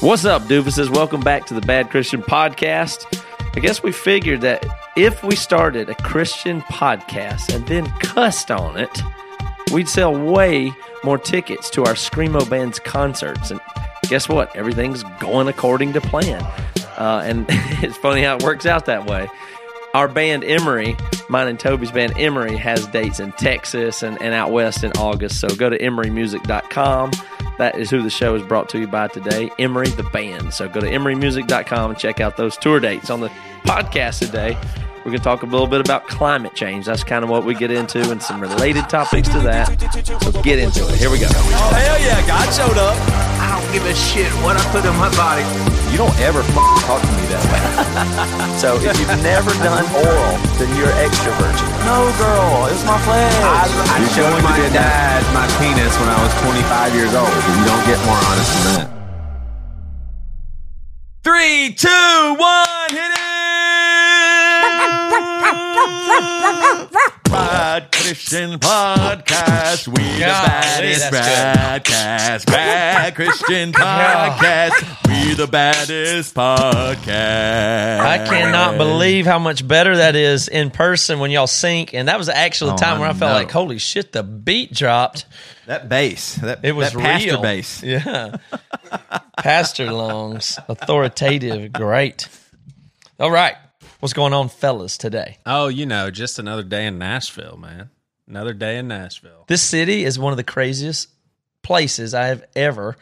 What's up, doofuses? Welcome back to the Bad Christian Podcast. I guess we figured that if we started a Christian podcast and then cussed on it, we'd sell way more tickets to our Screamo Band's concerts. And guess what? Everything's going according to plan. Uh, and it's funny how it works out that way. Our band Emery, mine and Toby's band Emery, has dates in Texas and, and out west in August. So go to emerymusic.com. That is who the show is brought to you by today, Emery the Band. So go to emerymusic.com and check out those tour dates. On the podcast today, we're going to talk a little bit about climate change. That's kind of what we get into and some related topics to that. So get into it. Here we go. Oh, hell yeah, God showed up. I don't give a shit what I put in my body. You don't ever f- talk to me that way. So if you've never done oral, then you're extra virgin. No, girl, it's my flesh. I, I showed my dad my penis when I was 25 years old. You don't get more honest than that. Three, two, one, hit it! Bad Christian Podcast. We the baddest broadcast. Bad Christian Podcast. We the baddest podcast. I cannot believe how much better that is in person when y'all sync. And that was actually the Oh, time I where I felt know. like, holy shit, the beat dropped. that bass. That, It was that pastor real. bass. Yeah. Pastor lungs, authoritative, great. All right. What's going on, fellas, today? Oh, you know, just another day in Nashville, man. Another day in Nashville. This city is one of the craziest places I have ever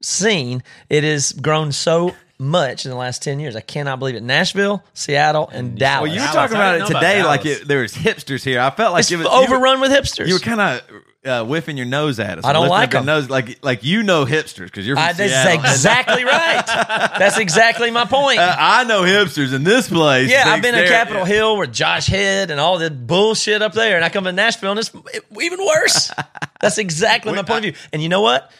seen. It has grown so much in the last 10 years. I cannot believe it. Nashville, Seattle, and Dallas. Well, you were Dallas, talking about it know about today like it, there was hipsters here. I felt like it's it was you were- overrun with hipsters. You were kind of uh, whiffing your nose at us. I don't like up your 'em. Nose, like like you know hipsters because you're from I, that's exactly right. That's exactly my point. Uh, I know hipsters in this place. yeah, I've been in they're- Capitol Hill with Josh Head and all the bullshit up there, and I come to Nashville and it's even worse. That's exactly my point of view. And you know what?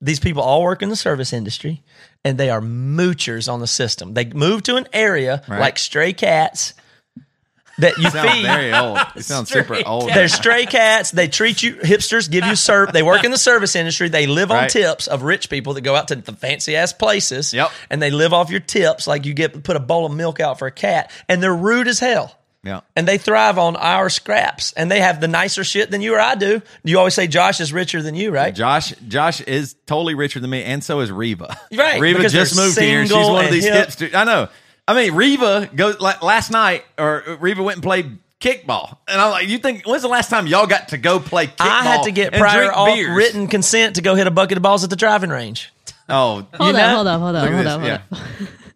These people all work in the service industry, and they are moochers on the system. They move to an area Right. like stray cats that you You feed. very old. You sound super old. They're stray cats. They treat you hipsters, give you serve. They work in the service industry. They live on tips of rich people that go out to the fancy ass places. Yep. And they live off your tips, like you get put a bowl of milk out for a cat, and they're rude as hell. Yeah. And they thrive on our scraps, and they have the nicer shit than you or I do. You always say Josh is richer than you, right? Josh Josh is totally richer than me, and so is Reva. Right, Reva because just moved here. She's one of these hip. hipsters. I know. I mean, Reva goes like last night, or Reva went and played kickball, and I'm like, you think when's the last time y'all got to go play kickball? I had to get prior off beers? written consent to go hit a bucket of balls at the driving range. Oh, Hold know? up, hold up, hold look up, at hold this. up, hold Yeah. up.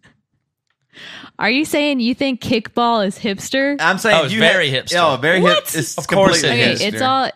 Are you saying you think kickball is hipster? I'm saying Oh, it's you very had- hipster. Oh, very hip. It's Of course completely it okay, is. it's all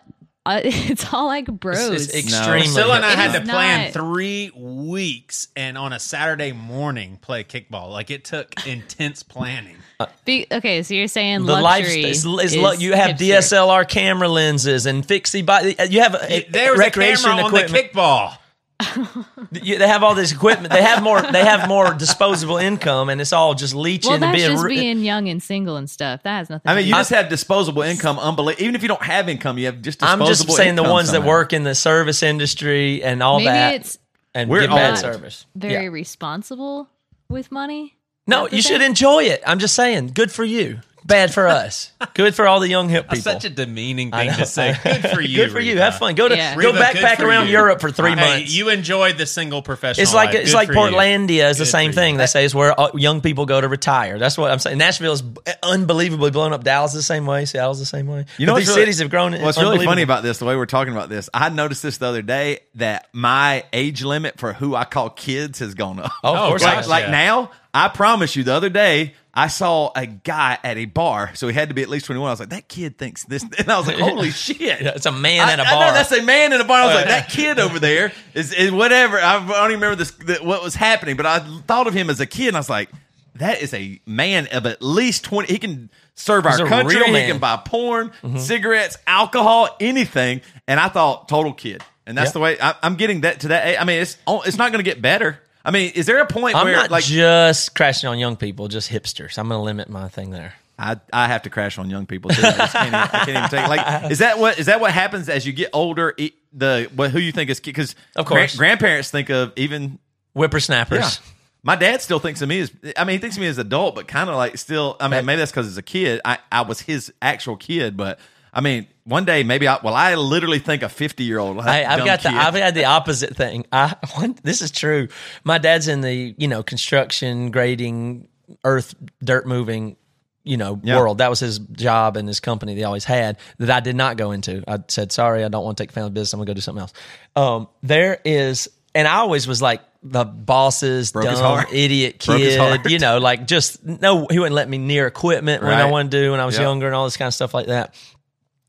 uh, it's all like bros. It's extremely. Priscilla and I hipster. had to It's plan three weeks and on a Saturday morning play kickball. Like it took intense planning. Be- okay, so you're saying the life luxury is, is, is lo- you have hipster. DSLR camera lenses and fixie body. You have uh, There was a camera on the kickball. You- they have all this equipment. They have more. They have more disposable income, and it's all just leeching Well, and that's being. just re- being young and single and stuff. That has nothing. I mean, to you do just have disposable income. Unbelievable. Even if you don't have income, you have just. I'm just saying the income ones that work in the service industry and all Maybe that, it's and We're get bad old. service. very Yeah. responsible with money. No, you the should enjoy it. I'm just saying, good for you. Bad for us. Good for all the young hip That's people. such a demeaning thing to say. Good for you. Good for you. Reba. Have fun. Go to Yeah. go Reba, good backpack for around you. Europe for three Hey, months. you enjoyed the single professional. It's like life. it's Good like for you. Portlandia is the Good same for you. thing. They say is where young people go to retire. That's what I'm saying. Nashville is unbelievably blown up. Dallas is the same way. Seattle's the same way. You know But what's these really- cities have grown. What's really funny about this, the way we're talking about this, I noticed this the other day that my age limit for who I call kids has gone up. Oh, of Oh, course, it like has. like yeah. now, I promise you, the other day I saw a guy at a bar, so he had to be at least twenty one. I was like, that kid thinks this, and I was like, holy shit, Yeah, it's a man I, at a I know bar. that's a man in a bar. I was oh, like, that kid over there is, is whatever. I don't even remember this the, what was happening, but I thought of him as a kid, and I was like, that is a man of at least twenty. He can serve He's our country. He can buy porn, mm-hmm. cigarettes, alcohol, anything. And I thought total kid, and that's Yeah. the way I, I'm getting that to that. I mean, it's oh, it's not going to get better. I mean, is there a point I'm where not like just crashing on young people, just hipsters. I'm going to limit my thing there. I, I have to crash on young people too. I, can't even, I can't even take like is that what is that what happens as you get older? The what who you think is because Of course. grandparents think of even Whippersnappers. yeah. My dad still thinks of me as I mean he thinks of me as adult, but kind of like still. I mean maybe that's because as a kid I I was his actual kid, but I mean one day maybe I well I literally think a fifty year old. I, I've got the I've had the opposite thing. I one, this is true. My dad's in the you know construction, grading, earth, dirt moving, you know Yeah. world. That was his job and his company. They always had that I did not go into. I said sorry, I don't want to take family business. I'm gonna go do something else. Um, there is, and I always was like the boss's Broke dumb idiot kid. You know, like just no. He wouldn't let me near equipment when I wanted to do when I was Yep. younger and all this kind of stuff like that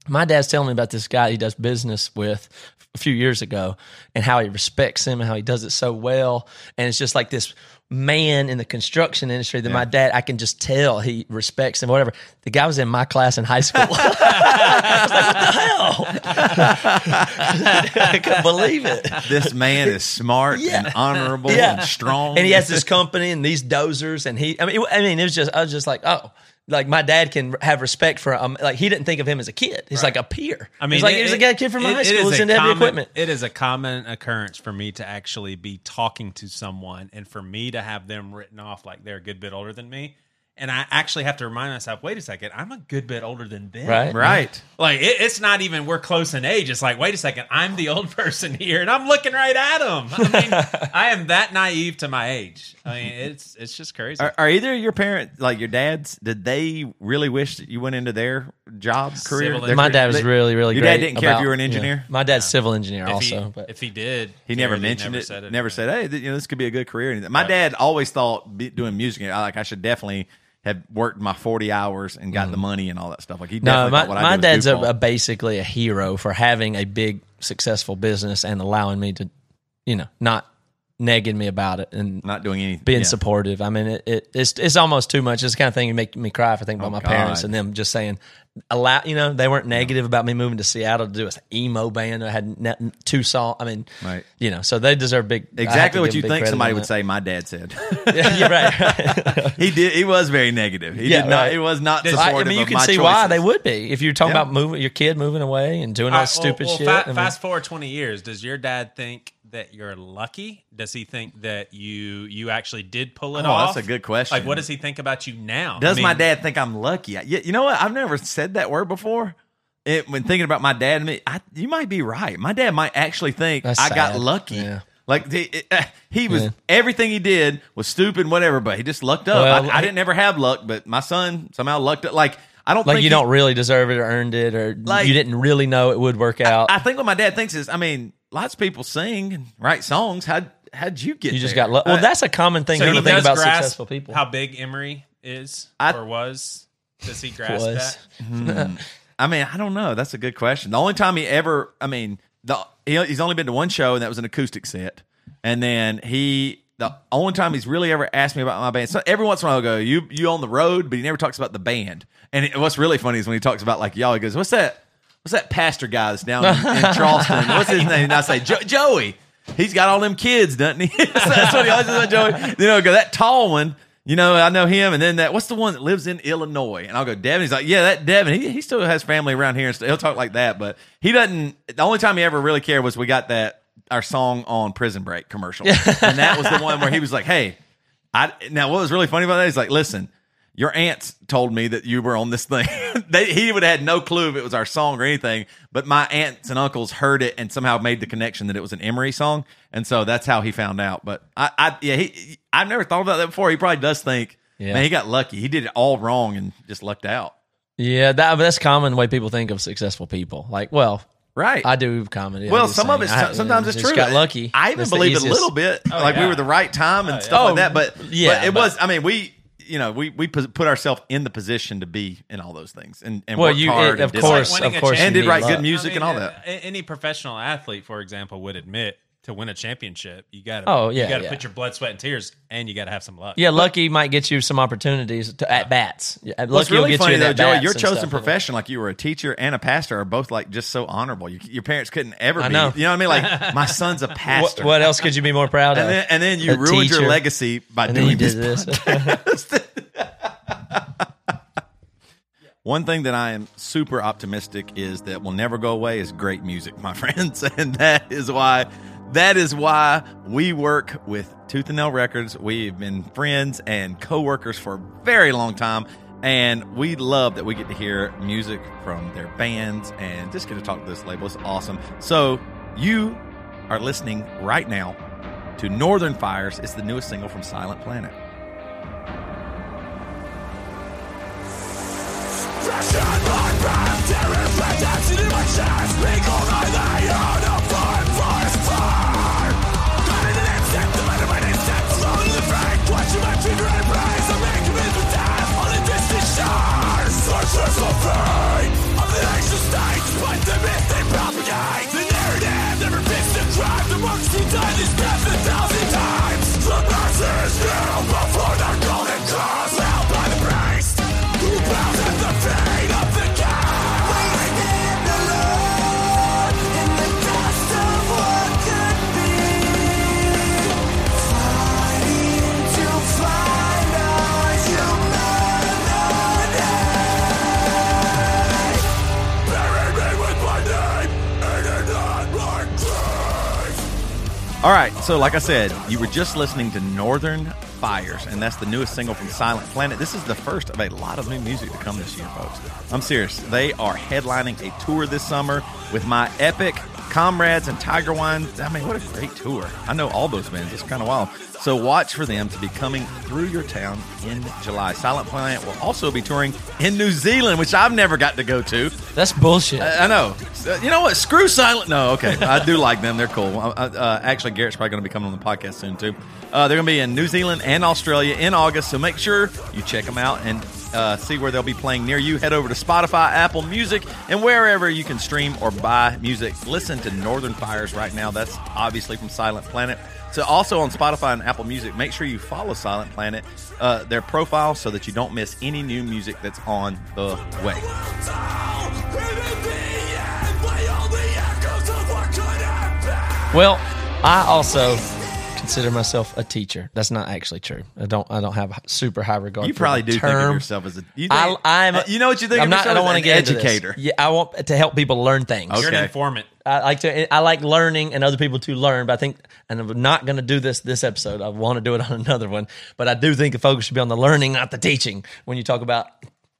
my dad's telling me about this guy he does business with a few years ago and how he respects him and how he does it so well. And it's just like this man in the construction industry that my dad i can just tell he respects him whatever. The guy was in my class in high school. I was like what the hell? I couldn't believe it. This man is smart Yeah. and honorable Yeah. and strong, and he has this company and these dozers and he i mean it- i mean it was just i was just like oh like my dad can have respect for um like he didn't think of him as a kid. He's like a peer. I mean, he's like it- he's a guy kid from it- high school a into heavy equipment. It is a common occurrence for me to actually be talking to someone and for me to have them written off like they're a good bit older than me. And I actually have to remind myself, wait a second, I'm a good bit older than them. Right. right. Like it, it's not even we're close in age. It's like, wait a second, I'm the old person here, and I'm looking right at them. I mean, I am that naive to my age. I mean, it's it's just crazy. Are, are either of your parents, like your dads, did they really wish that you went into their job career? Civil Their- my dad was they- really really Your great dad didn't care if you were an yeah. engineer. my dad's civil engineer if also he, but if he did, He never cared, mentioned never it. said Never said, "Hey, th- you know, this could be a good career." And My dad always thought be, doing music. I like I should definitely have worked my forty hours and got the money and all that stuff. Like he Mm. no my, what I my did dad's a, a basically a hero for having a big successful business and allowing me to you know not negging me about it and not doing anything. being yeah. supportive. I mean, it, it, it's it's almost too much. It's the kind of thing that make me cry if I think about Oh, my parents and them just saying, allow you know, they weren't negative about me moving to Seattle to do an emo band. I had ne- two songs. I mean, Right. you know, so they deserve big. Exactly what you think somebody would that. say. My dad said yeah, you're right. right. he did. He was very negative. He Yeah, did not. right. He was not I, supportive. I mean, you of can my see why they would be if you're talking Yeah. about moving your kid moving away and doing all All this well- stupid well, shit. fa- I mean- fast forward twenty years. Does your dad think that you're lucky? Does he think that you you actually did pull it Oh, off? that's a good question. Like, what does he think about you now? Does I my dad think I'm lucky? I- You, you know what? I've never said that word before. It, when thinking about my dad and me, I, you might be right. My dad might actually think That's I got lucky. Yeah. Like the, it, uh, he was Yeah. everything he did was stupid, whatever. But he just lucked up. Well, I, I didn't ever have luck, but my son somehow lucked up. Like I don't like think you he- don't really deserve it or earned it or Like- you didn't really know it would work out. I think what my dad thinks is, I mean, lots of people sing and write songs. How how'd you get? you just there? got luck. Well, Uh, that's a common thing So to he think does about grasp successful people. How big Emery is I- or was? Does he grasp Was. that? I mean, I don't know. That's a good question. The only time he ever, I mean, the he, he's only been to one show, and that was an acoustic set. And then he, the only time he's really ever asked me about my band. So every once in a while, he'll go, "You you on the road?" But he never talks about the band. And it, what's really funny is when he talks about like y'all, he goes, "What's that? What's that pastor guy that's down in, in Charleston? What's his name?" And I say, jo- "Joey." He's got all them kids, doesn't he? So that's what he always says Joey. You know, go that tall one. You know, I know him, and then that. What's the one that lives in Illinois? And I'll go Devin. He's like, yeah, that Devin. He, he still has family around here, and stuff. he'll talk like that. But he doesn't. The only time he ever really cared was we got that our song on Prison Break commercial, and that was the one where he was like, hey, I. Now what was really funny about that is like, listen, your aunts told me that you were on this thing. they, he would have had no clue if it was our song or anything, but my aunts and uncles heard it and somehow made the connection that it was an Emery song, and so that's how he found out. But I, I yeah, he, I've never thought about that before. He probably does think, Yeah. man, he got lucky. He did it all wrong and just lucked out. Yeah, that that's common the way people think of successful people. Like, well, Right. I do comedy. Well, some of saying. it's I- sometimes it's true. Got lucky. I even That's believe it a little bit, oh, like we were the right time and oh, stuff Oh, like that. But yeah, but it but- was. I mean, we you know we we put put ourselves in the position to be in all those things and and Well, you- hard it- of course, like- winning of course, and you did write good music I and all that. Any professional athlete, for example, would admit to win a championship, you got to Oh, yeah, you got to yeah. put your blood, sweat, and tears, and you got to have some luck. Yeah, lucky might get you some opportunities to, at bats. Yeah, Lucky What's will really get funny you though, at Joey, your chosen stuff, profession, like you were a teacher and a pastor, are both like just so honorable. You, your parents couldn't ever I be. know. You know what I mean? Like my son's a pastor. what else could you be more proud of? and then and then you A ruined your legacy by And then you doing this. this. One thing that I am super optimistic is that will never go away is great music, my friends, and that is why that is why we work with Tooth and Nail Records. We've been friends and co-workers for a very long time, and we love that we get to hear music from their bands and just get to talk to this label. It's awesome. So you are listening right now to Northern Fires. It's the newest single from Silent Planet. my trigger and me to death on the distant shores. Of the states, but the they propagate. The narrative never fits the the die All right, so like I said, you were just listening to Northern Fires, and that's the newest single from Silent Planet. This is the first of a lot of new music to come this year, folks. I'm serious. They are headlining a tour this summer with my epic comrades and Tiger Wine. I mean, what a great tour. I know all those bands. It's kind of wild. So watch for them to be coming through your town in July. Silent Planet will also be touring in New Zealand, which I've never got to go to. That's bullshit. I I know. Uh, You know what? Screw Silent. No, okay. I do like them. They're cool. Uh, uh, actually, Garrett's probably going to be coming on the podcast soon too. Uh, they're going to be in New Zealand and Australia in August, so make sure you check them out and uh, see where they'll be playing near you. Head over to Spotify, Apple Music, and wherever you can stream or buy music. Listen to Northern Fires right now. That's obviously from Silent Planet. So also on Spotify and Apple Music, make sure you follow Silent Planet, uh, their profile, so that you don't miss any new music that's on the way. Well, I also consider myself a teacher. That's not actually true. I don't. I don't have super high regard. You for probably the do think of yourself as a. You, think, I, I'm. Uh, you know what you think I'm of not. yourself I don't want to an get into this. educator. Yeah, I want to help people learn things. Okay. You're an informant. I like to. I like learning and other people to learn. But I think, and I'm not going to do this this episode. I want to do it on another one. But I do think the focus should be on the learning, not the teaching. When you talk about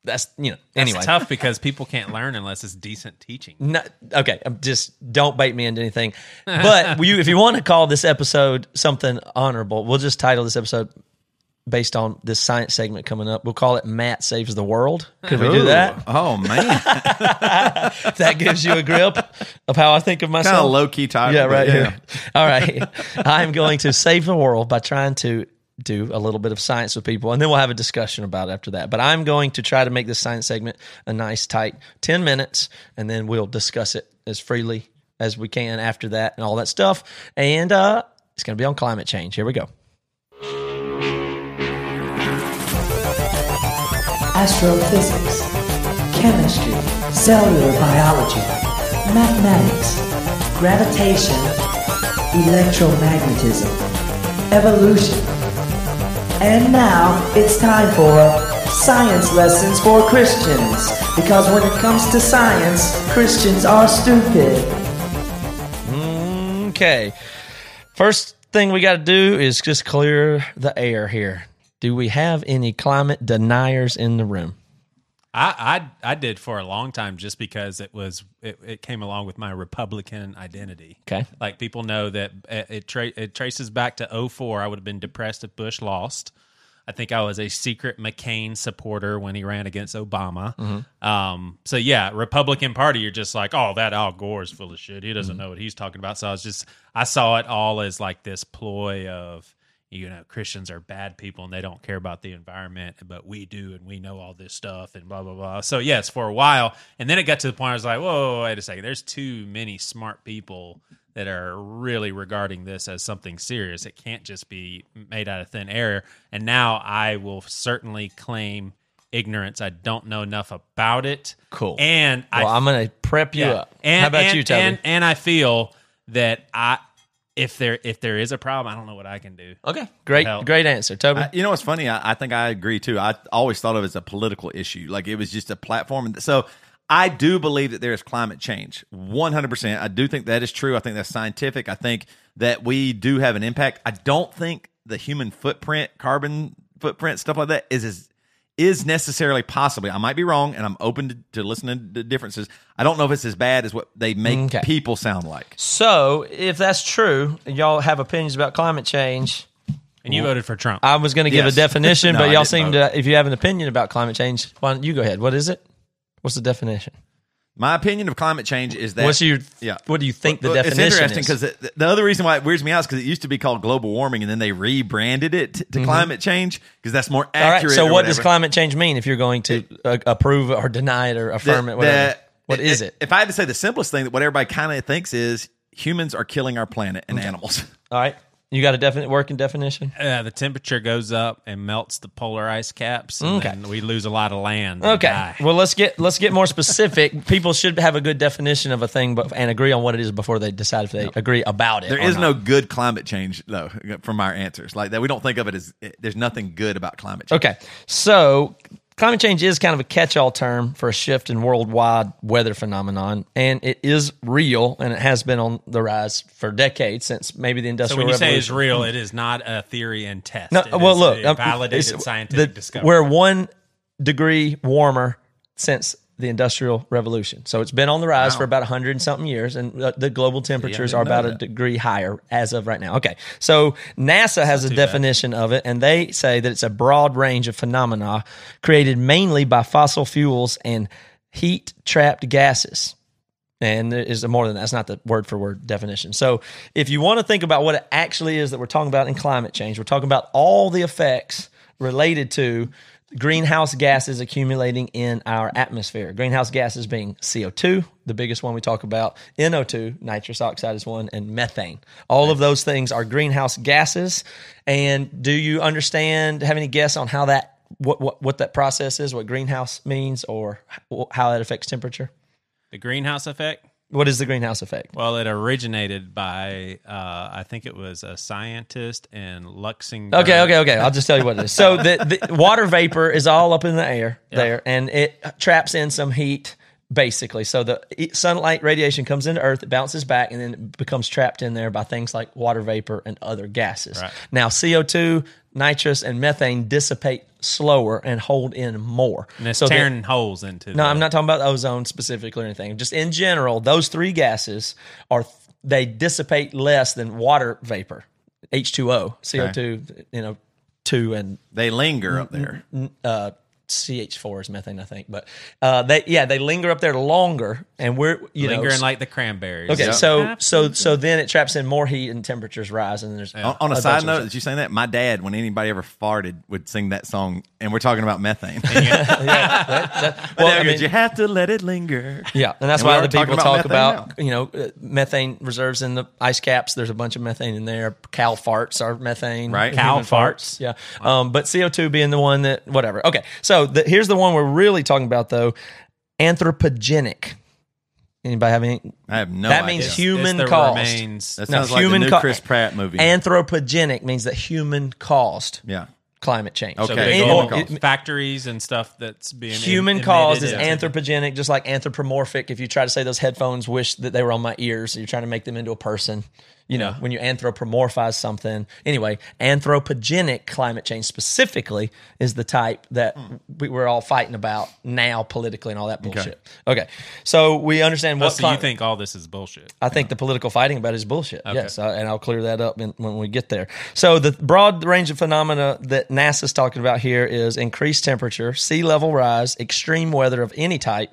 that's you know. That's anyway, tough because people can't learn unless it's decent teaching. No, okay, I'm just don't bait me into anything. But you, if you want to call this episode something honorable, we'll just title this episode based on this science segment coming up. We'll call it "Matt Saves the World." Could we do that? Oh man, That gives you a grip of how I think of myself. kind of low key title. Yeah, but right here. All right, I'm going to save the world by trying to do a little bit of science with people, and then we'll have a discussion about after that. But I'm going to try to make this science segment a nice, tight ten minutes, and then we'll discuss it as freely as we can after that, and all that stuff. And uh, it's going to be on climate change. Here we go. astrophysics, chemistry, cellular biology, mathematics, gravitation, electromagnetism, evolution. And now it's time for science lessons for Christians. Because when it comes to science, Christians are stupid. Okay. First thing we got to do is just clear the air here. Do we have any climate deniers in the room? I, I I did for a long time just because it was it, it came along with my Republican identity. Okay. like people know that it it, tra- it traces back to 04. I would have been depressed if Bush lost. I think I was a secret McCain supporter when he ran against Obama. Mm-hmm. Um, so yeah, Republican Party, you're just like, oh, that Al Gore is full of shit. He Mm-hmm. doesn't know what he's talking about. So I was just, I saw it all as like this ploy of, you know, Christians are bad people and they don't care about the environment, but we do, and we know all this stuff and blah blah blah. So yes, for a while, and then it got to the point I was like, whoa, wait a second, there's too many smart people that are really regarding this as something serious. It can't just be made out of thin air. And now I will certainly claim ignorance. I don't know enough about it. Cool. And I Well, I'm going to prep you yeah. up. And, How about and- you, Toby? And, and I feel that I, if there if there is a problem, I don't know what I can do. okay, great, Hell. great answer, Toby. I- you know what's funny? I, I think I agree too. I always thought of it as a political issue, like it was just a platform. So I do believe that there is climate change, one hundred percent. I do think that is true. I think that's scientific. I think that we do have an impact. I don't think the human footprint, carbon footprint, stuff like that is as is necessarily possibly. I might be wrong, and I'm open to, to listening to differences. I don't know if it's as bad as what they make Okay. people sound like. so, if that's true, y'all have opinions about climate change. And you voted for Trump. I was going to give Yes. a definition, No, but y'all seem vote. to. If you have an opinion about climate change, why don't you go ahead? What is it? What's the definition? My opinion of climate change is that What's your? yeah. What do you think the Well, definition It's interesting because the, the other reason why it weirds me out is because it used to be called global warming, and then they rebranded it to, to climate change because that's more Mm-hmm. All right. accurate. So, what does climate change mean? If you're going to uh, approve or deny it or affirm it, whatever. what is it? If I had to say the simplest thing, that what everybody kind of thinks is humans are killing our planet and animals. All right. You got a definite working definition? Uh, the temperature goes up and melts the polar ice caps, and Okay. then we lose a lot of land. Okay. die. Well, let's get let's get more specific. People should have a good definition of a thing, but and agree on what it is before they decide if they agree about it. There or is not. no good climate change though from our answers. Like that, we don't think of it as there's nothing good about climate change. Okay. So climate change is kind of a catch-all term for a shift in worldwide weather phenomenon, and it is real, and it has been on the rise for decades since maybe the Industrial Revolution. So when you say it's real, it is not a theory and test. No, It well, look, validated scientific the- discovery. We're one degree warmer since the Industrial Revolution. So it's been on the rise for about 100 and something years, and the, the global temperatures are didn't about a degree higher as of right now. Okay. So NASA has a definition of it, and they say that it's a broad range of phenomena created mainly by fossil fuels and heat trapped gases. And there is more than that. It's not the word for word definition. So if you want to think about what it actually is that we're talking about in climate change, we're talking about all the effects related to greenhouse gases accumulating in our atmosphere. Greenhouse gases being CO2, the biggest one we talk about, NO2, nitrous oxide is one, and methane. All of those things are greenhouse gases. And do you understand, have any guess on how that, what, what, what that process is, what greenhouse means, or how that affects temperature? the greenhouse effect. What is the greenhouse effect? Well, it originated by uh, I think it was a scientist in Luxembourg. Okay, okay, okay. I'll just tell you what it is. So the, the water vapor is all up in the air there, and it traps in some heat, basically. So the e- sunlight radiation comes into Earth, it bounces back, and then it becomes trapped in there by things like water vapor and other gases. Right. Now, CO two, nitrous, and methane dissipate slower and hold in more. And it's So the- tearing holes into. no, the, I'm not talking about ozone specifically or anything. Just in general, those three gases are they dissipate less than water vapor, H2O, CO2, you know, two and They linger up there. uh, CH4 is methane, I think. But uh, they yeah, they linger up there longer, and we're you lingering know. like the cranberries. Okay, Yeah. so so so then it traps in more heat and temperatures rise, and there's On, on a bunch side note, stuff. that you saying that, my dad, when anybody ever farted, would sing that song, and we're talking about methane. well, well, I mean- you have to let it linger. Yeah, and that's And why are the people talking talk about about, you know uh, methane reserves in the ice caps. There's a bunch of methane in there. Cow farts are methane. Right. Cow farts. Yeah. Um, but CO2 being the one that whatever. Okay, so the, here's the one we're really talking about though. Anthropogenic. Anybody have any? I have no That idea. means It's- human it's the caused. remains. That No, sounds like the human new ca- Chris Pratt movie. Anthropogenic means that human caused yeah. climate change. Okay. So Okay. In- or- it- factories and stuff that's being human em- caused is anthropogenic, just like anthropomorphic. If you try to say those headphones wish that they were on my ears, you're trying to make them into a person. You know, Yeah. when you anthropomorphize something. Anyway, anthropogenic climate change specifically is the type that we, we're all fighting about now politically and all that bullshit. Okay. So we understand Oh, what so you think all this is bullshit? I think the political fighting about it is bullshit. Yes, I, and I'll clear that up in, when we get there. So the broad range of phenomena that that NASA's talking about here is increased temperature, sea level rise, extreme weather of any type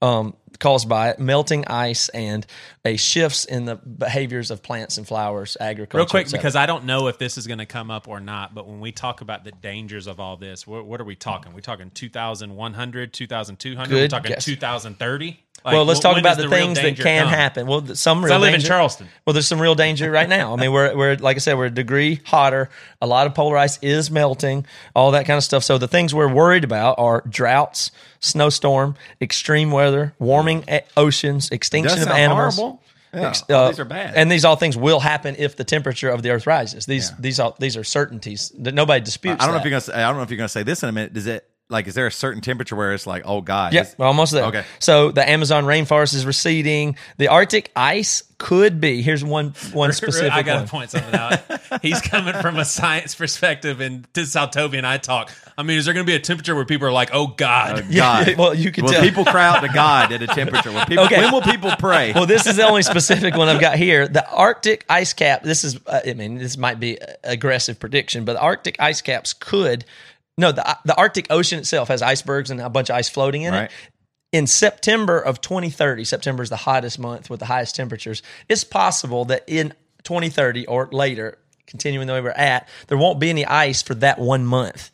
um, caused by it, melting ice, and a shifts in the behaviors of plants and flowers, agriculture. Real quick, because I don't know if this is going to come up or not, but when we talk about the dangers of all this, what, what are we talking? We're talking 2,100, 2,200? We're talking guess. 2030? Well, let's talk about the, real things that can come? happen. Well, th- some 'Cause real I live in Charleston. Well, there's some real danger right now. I mean, we're we're like I said, we're a degree hotter. A lot of polar ice is melting, all that kind of stuff. So the things we're worried about are droughts, snowstorm, extreme weather, warming e- oceans, extinction Does of sound animals. horrible. Yeah, uh, these are bad. and these all things will happen if the temperature of the Earth rises. These these are these are certainties that nobody disputes. I don't know if you're gonna. Say, I don't know if you're gonna say this in a minute. Does it like? Is there a certain temperature where it's like, oh god, Yeah, this- almost there. Okay. So the Amazon rainforest is receding. The Arctic ice could be. Here's one one specific I got one. to point something out. He's coming from a science perspective, and this is how Toby and I talk. I mean, is there going to be a temperature where people are like, "Oh God"? God. well, you can Will tell. people cry out to God at a temperature? Will people, Okay. When will people pray? well, this is the only specific one I've got here. The Arctic ice cap. This is. Uh, I mean, this might be aggressive prediction, but the Arctic ice caps could. No, the uh, the Arctic Ocean itself has icebergs and a bunch of ice floating in Right. it. In September of 2030, September is the hottest month with the highest temperatures. It's possible that in 2030 or later, continuing the way we're at, there won't be any ice for that one month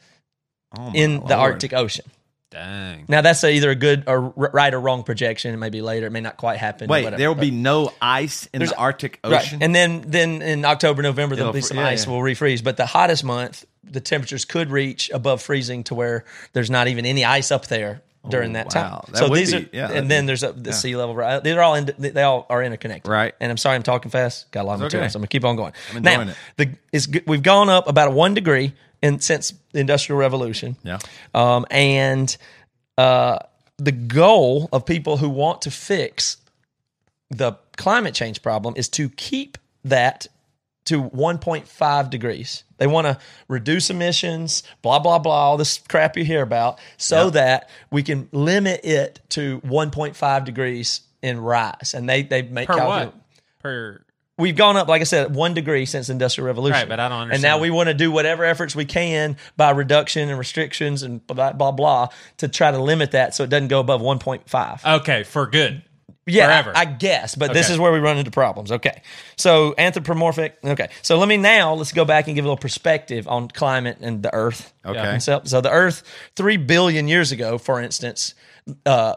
Oh, in the Arctic Ocean. Dang. Now that's a, either a good or r- right or wrong projection. It may be later. It may not quite happen. Wait, there will be no ice in There's- the Arctic Right. Ocean. And then then in October, November there'll It'll be some yeah, ice yeah. will refreeze. But the hottest month, the temperatures could reach above freezing to where there's not even any ice up there during Oh, that time. That so these be- are yeah, and then be- there's a, the yeah. sea level rise. These are all in, they all are interconnected. Right. And I'm sorry I'm talking fast. Got a lot of material, okay. so I'm gonna keep on going. I'm now, it. the we've gone up about a one degree in since the Industrial Revolution. Yeah. Um, and uh, the goal of people who want to fix the climate change problem is to keep that to 1.5 degrees. They want to reduce emissions, blah, blah, blah, all this crap you hear about, so that we can limit it to 1.5 degrees in rise. And they, they make Per calcul- what? Per We've gone up, like I said, one degree since the Industrial Revolution. Right, but I don't And now we want to do whatever efforts we can by reduction and restrictions and blah, blah, blah, to try to limit that so it doesn't go above 1.5. okay for good. Yeah, Forever. I, guess, but this Okay. is where we run into problems. Okay, so anthropomorphic. Okay, so let me now let's go back and give a little perspective on climate and the Earth. Okay. So, so the Earth three billion years ago, for instance, uh,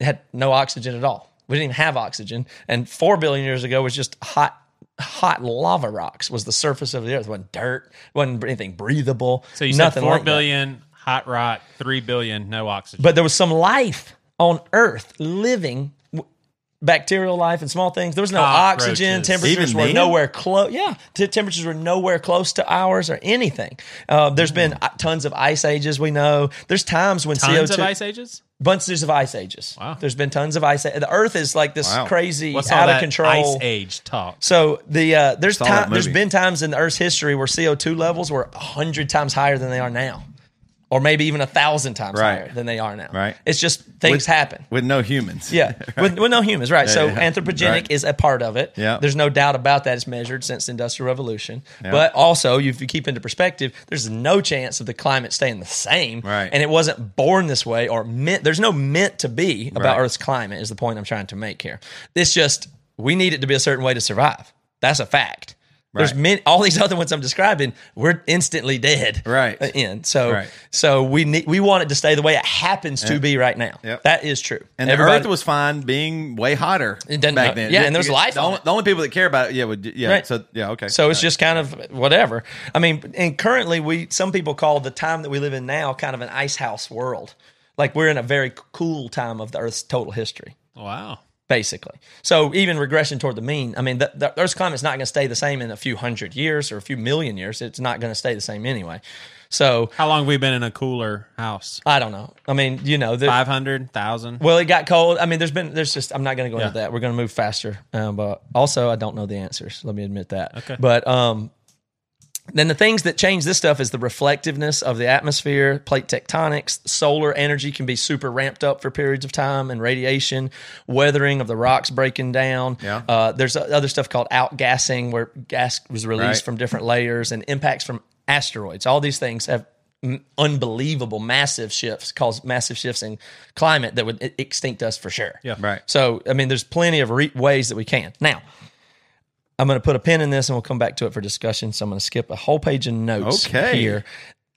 had no oxygen at all. We didn't even have oxygen, and four billion years ago was just hot. Hot lava rocks was the surface of the earth. Wasn't dirt. wasn't anything breathable. So you nothing said four like that. billion hot rock, three billion no oxygen. But there was some life on Earth living, bacterial life and small things. There was no Cockroaches. oxygen. Temperatures Even were then? nowhere close. Yeah, t- temperatures were nowhere close to ours or anything. Uh, there's been uh, tons of ice ages. We know there's times when Tons CO2 of ice ages. bunches of ice ages. Wow. There's been tons of ice. The Earth is like this Wow. crazy What's all out that of control ice age talk? so the uh, there's Saw that time, there's movie. been times in the Earth's history where CO two levels were hundred times higher than they are now, or maybe even a thousand times Right. higher than they are now. Right. It's just things With- happen. with no humans. Yeah, with, with no humans, right? so yeah. anthropogenic Right. is a part of it. Yeah. there's no doubt about that. It's measured since the Industrial Revolution. But also, if you keep into perspective, there's no chance of the climate staying the same. Right. and it wasn't born this way or meant. There's no meant to be about Right. Earth's climate. Is the point I'm trying to make here? It's just we need it to be a certain way to survive. That's a fact. There's many, all these other ones I'm describing. We're instantly dead. Right. In so Right. so we need we want it to stay the way it happens to be right now. Yep. That is true. And Everybody- the Earth was fine being way hotter back then. yeah, and there's life The on only, the only people that care about it, yeah, would yeah. Right. So yeah, okay. So it's just kind of whatever. I mean, and currently we some people call the time that we live in now kind of an ice house world. Like we're in a very cool time of the Earth's total history, Wow. Basically. So even regression toward the mean. I mean, the, the Earth's climate's not going to stay the same in a few hundred years or a few million years. It's not going to stay the same anyway. So How long have we been in a cooler house? I don't know. I mean, you know, the, Five hundred thousand. Well, it got cold. I mean, there's been, there's just, I'm not going to go Yeah. into that. We're going to move faster. Um, but also, I don't know the answers. Let me admit that. Okay. But um, then the things that change this stuff is the reflectiveness of the atmosphere, plate tectonics, solar energy can be super ramped up for periods of time, and radiation, weathering of the rocks breaking down. Yeah. Uh, there's other stuff called outgassing, where gas was released Right. from different layers, and impacts from asteroids. All these things have m- unbelievable, massive shifts, cause massive shifts in climate that would extinct us for sure. Yeah. Right. So, I mean, there's plenty of re- ways that we can. Now, I'm going to put a pin in this and we'll come back to it for discussion. So I'm going to skip a whole page of notes Okay. here.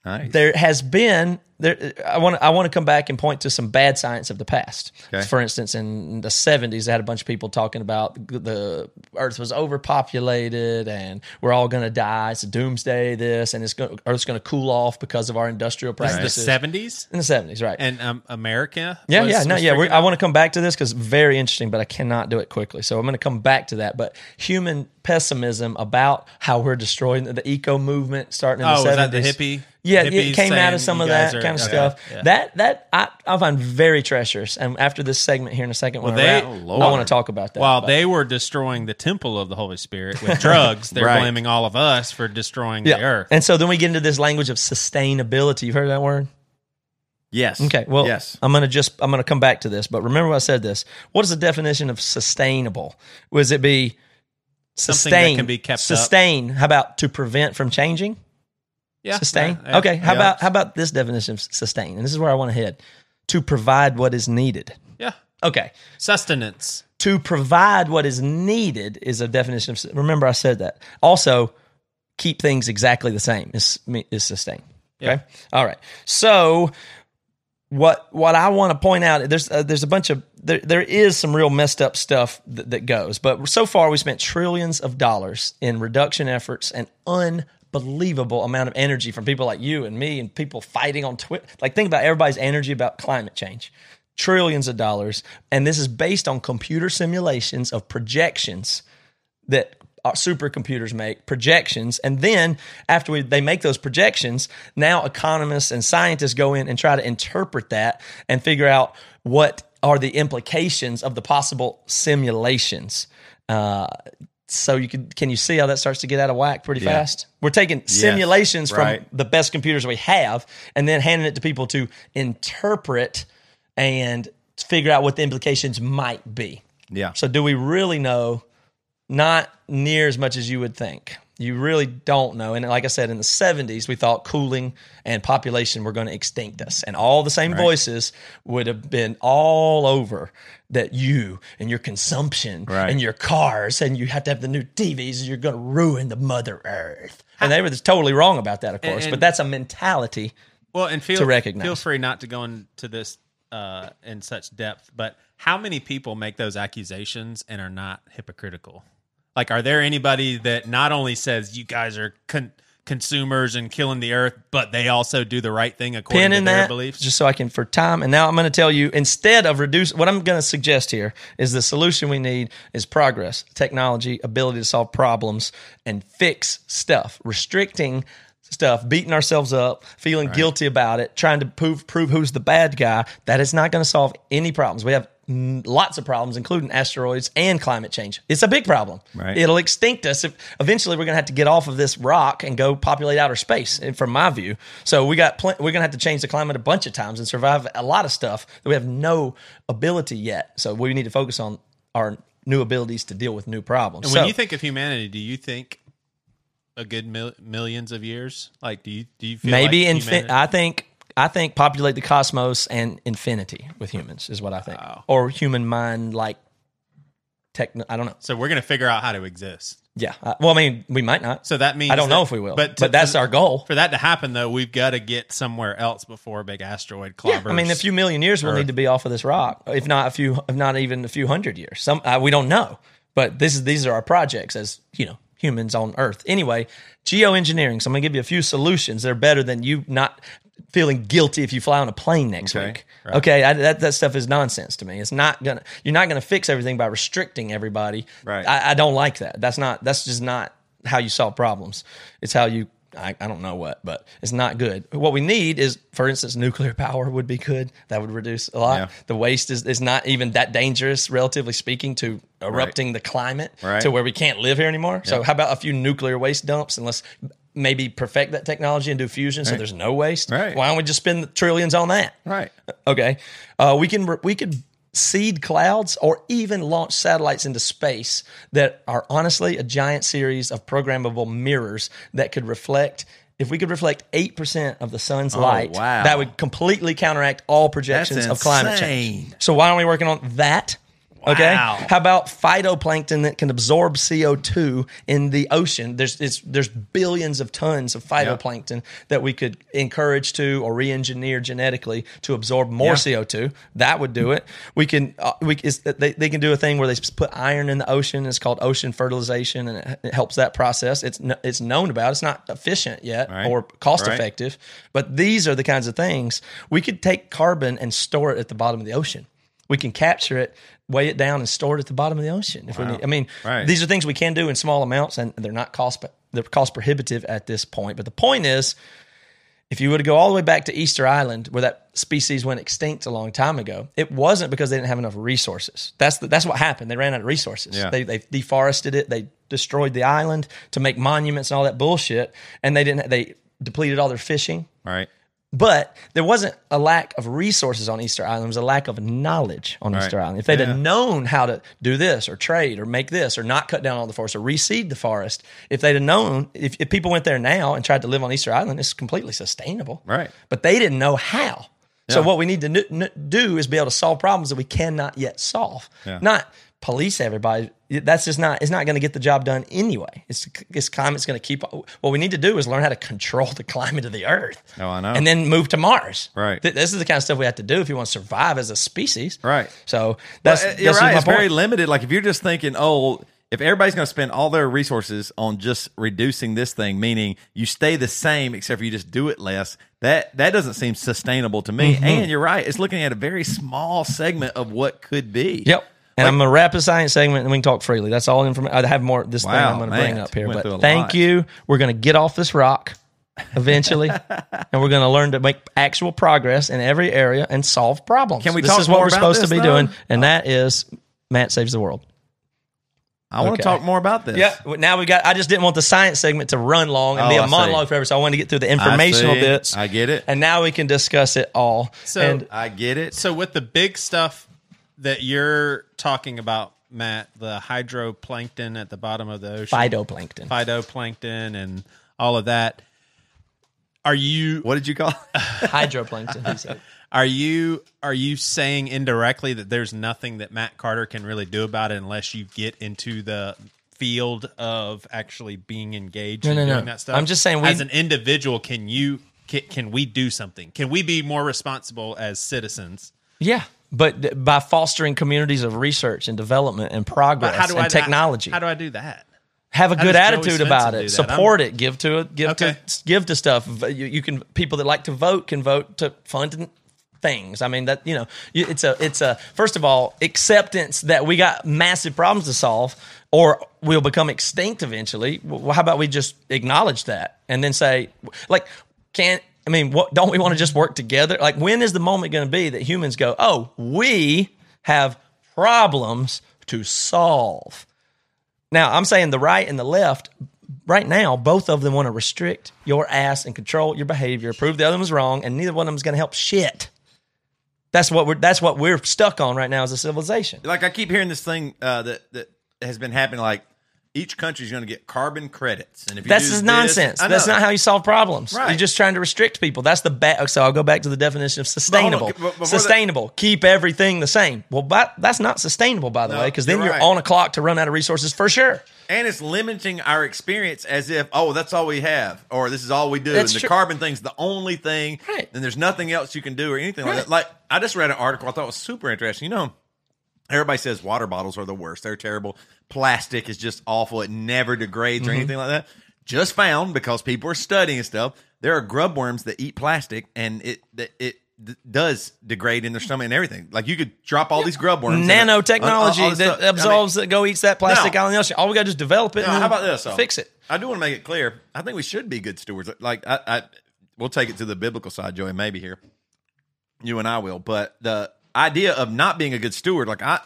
Nice. There has been there. I want to I want to come back and point to some bad science of the past. Okay. For instance, in the 70s, I had a bunch of people talking about the Earth was overpopulated and we're all going to die. It's a doomsday. This and it's going Earth's going to cool off because of our industrial practices. the seventies in the 70s, right? and um, America. Yeah, was- yeah, no, yeah. I want to come back to this because very interesting, but I cannot do it quickly. So I'm going to come back to that. But human pessimism about how we're destroying the, the eco movement starting in Oh, the was 70s. that the hippie? Yeah, hippies it came out of some of that kind of okay, stuff. yeah. That that I, I find very treacherous. And after this segment here in a second, Well, I they- I want to talk about that. While But- they were destroying the temple of the Holy Spirit with drugs, they're Right. blaming all of us for destroying yeah, the earth. and so then we get into this language of sustainability. You've heard that word? yes. Okay. Well, yes. I'm gonna just I'm gonna come back to this, but remember what I said this. What is the definition of sustainable? Was it be Something that can be kept up. sustain. How about to prevent from changing? Yeah, sustain. yeah, yeah. okay. How yeah. about how about this definition of sustain? And this is where I want to head. To provide what is needed. Yeah, Okay. sustenance. To provide what is needed is a definition of. Remember, I said that. Also, keep things exactly the same is is sustain. Okay. All right. So what what I want to point out there's uh, there's a bunch of there there is some real messed up stuff that, that goes, but so far we spent trillions of dollars in reduction efforts and unbelievable amount of energy from people like you and me and people fighting on Twitter. Like think about everybody's energy about climate change. Trillions of dollars, and this is based on computer simulations of projections that supercomputers make projections and then after we, they make those projections now economists and scientists go in and try to interpret that and figure out what are the implications of the possible simulations uh, so you can can you see how that starts to get out of whack pretty Yeah. fast we're taking simulations from right. the best computers we have and then handing it to people to interpret and figure out what the implications might be Yeah. so, do we really know? Not near as much as you would think. You really don't know. And like I said, in the 70s, we thought cooling and population were going to extinct us. And all the same voices would have been all over that you and your consumption Right. and your cars and you have to have the new TVs and you're going to ruin the Mother Earth. And they were totally wrong about that, of course. and- but that's a mentality. Well, and feel to recognize. Feel free not to go into this uh, in such depth, but how many people make those accusations and are not hypocritical? Like, are there anybody that not only says you guys are con- consumers and killing the earth, but they also do the right thing according pin to their that beliefs? just so I can for time. And now I'm going to tell you instead of reduce what I'm going to suggest here is the solution we need is progress, technology, ability to solve problems and fix stuff. Restricting stuff, beating ourselves up, feeling guilty about it, trying to prove prove who's the bad guy, that is not going to solve any problems. We have lots of problems including asteroids and climate change. It's a big problem. Right. It'll extinct us. If, eventually, we're going to have to get off of this rock and go populate outer space. and From my view, so we got pl- we're going to have to change the climate a bunch of times and survive a lot of stuff that we have no ability yet. So we need to focus on our new abilities to deal with new problems. and when So- you think of humanity, do you think a good mil- millions of years? Like, do you do you feel maybe like infin- I think I think populate the cosmos and infinity with humans is what I think, or human mind like techno. I don't know. so we're going to figure out how to exist. Yeah. Well, I mean, we might not. So that means I don't that- know if we will, but, to- that's for- our goal. For that to happen, though, we've got to get somewhere else before a big asteroid Yeah. I mean, a few million years we'll need to be off of this rock, if not a few, if not even a few hundred years. Some uh, we don't know, but this is these are our projects as you know humans on Earth. Anyway, geoengineering. So I'm gonna give you a few solutions that are better than you not feeling guilty if you fly on a plane next Okay, week. Okay, I, that that stuff is nonsense to me. It's not gonna. You're not gonna fix everything by restricting everybody. Right. I, I don't like that. That's not. That's just not how you solve problems. It's how you. I, I don't know what, but it's not good. What we need is, for instance, nuclear power would be good. That would reduce a lot. Yeah. The waste is, is not even that dangerous, relatively speaking, to erupting the climate Right. to where we can't live here anymore. So, how about a few nuclear waste dumps and let's maybe perfect that technology and do fusion so there's no waste? Right. Why don't we just spend trillions on that? Right. Okay. Uh, we can we could seed clouds or even launch satellites into space that are honestly a giant series of programmable mirrors that could reflect if we could reflect 8% of the sun's Oh, light, wow. that would completely counteract all projections of climate change. So why aren't we working on that? Okay. Wow. How about phytoplankton that can absorb CO2 in the ocean? There's it's, there's billions of tons of phytoplankton that we could encourage to or re-engineer genetically to absorb more CO2. That would do it. We can uh, we is, they, they can do a thing where they put iron in the ocean. It's called ocean fertilization, and it, it helps that process. It's it's known about. It's not efficient yet Right. or cost Right. effective, but these are the kinds of things we could take carbon and store it at the bottom of the ocean. We can capture it, weigh it down, and store it at the bottom of the ocean. If we need, I mean, Right. these are things we can do in small amounts, and they're not cost they're cost prohibitive at this point. But the point is, if you were to go all the way back to Easter Island, where that species went extinct a long time ago, it wasn't because they didn't have enough resources. That's the, that's what happened. They ran out of resources. Yeah. They they deforested it. They destroyed the island to make monuments and all that bullshit, and they didn't. They depleted all their fishing. Right. But there wasn't a lack of resources on Easter Island. It was a lack of knowledge on Right. Easter Island. If they'd Yeah. have known how to do this or trade or make this or not cut down all the forest or reseed the forest, if they'd have known, if, if people went there now and tried to live on Easter Island, it's completely sustainable. Right. But they didn't know how. So what we need to n- n- do is be able to solve problems that we cannot yet solve. Yeah. Not police everybody. That's just not. It's not going to get the job done anyway. It's this climate's going to keep. What we need to do is learn how to control the climate of the Earth. Oh, I know. And then move to Mars. Right. Th- This is the kind of stuff we have to do if you want to survive as a species. Right. So that's, Well, you're just right. It's very limited. Like if you're just thinking, oh, if everybody's going to spend all their resources on just reducing this thing, meaning you stay the same except for you just do it less, that that doesn't seem sustainable to me. Mm-hmm. And you're right. It's looking at a very small segment of what could be. Yep. And I'm gonna wrap the science segment and we can talk freely. That's all information. I have more this thing I'm gonna bring up here. Went through a But thank lot. you. We're gonna get off this rock eventually, and we're gonna learn to make actual progress in every area and solve problems. Can we this talk is what we're supposed this, to be though? doing, and oh. that is Matt saves the world. I want Okay. to talk more about this. Yeah. Now we got. I just didn't want the science segment to run long and be Oh, a I see. monologue forever, so I wanted to get through the informational see. bits. I get it. And now we can discuss it all. So- and I get it. So with the big stuff that you're talking about, Matt, the hydroplankton at the bottom of the ocean, phytoplankton. phytoplankton, and all of that. Are you what did you call? Hydroplankton. He said. are you are you saying indirectly that there's nothing that Matt Carter can really do about it unless you get into the field of actually being engaged No, in no, no. doing that stuff? I'm just saying we- as an individual, can you can, can we do something? Can we be more responsible as citizens? Yeah, but by fostering communities of research and development and progress how do and I technology, How do I do that? have a how good attitude about it. Support it. Give to it. Give Okay. to give to stuff. You, you can people that like to vote can vote to fund things. I mean that you know it's a it's a first of all acceptance that we got massive problems to solve or we'll become extinct eventually. Well, how about we just acknowledge that and then say like can't. I mean, what don't we want to just work together? Like, when is the moment going to be that humans go, "Oh, we have problems to solve"? Now, I'm saying the right and the left, right now, both of them want to restrict your ass and control your behavior, prove the other one's wrong, and neither one of them is going to help shit. That's what we're that's what we're stuck on right now as a civilization. like I keep hearing this thing uh, that that has been happening. Like each country's going to get carbon credits, and if you That's just this- nonsense. That's not how you solve problems. Right. You're just trying to restrict people. That's the bad. So I'll go back to the definition of sustainable. On, Sustainable. Keep everything the same. Well, but that's not sustainable, by the No, way, because then you're you're on a clock to run out of resources for sure. and it's limiting our experience as if oh that's all we have or this is all we do That's and the true. carbon thing's the only thing Right. and there's nothing else you can do or anything like that like i just read an article i thought was super interesting you know everybody says water bottles are the worst they're terrible plastic is just awful it never degrades Mm-hmm. or anything like that just found because people are studying stuff there are grub worms that eat plastic and it it d- does degrade in their stomach and everything like you could drop all these grub worms Nanotechnology all- all that stuff. I mean, that go eats that plastic No. in the ocean. All we got to do is develop it. how about this? though? Fix it. I do want to make it clear. I think we should be good stewards. Like I, I we'll take it to the biblical side, Joey. Maybe here, you and I will. But the idea of not being a good steward, like I,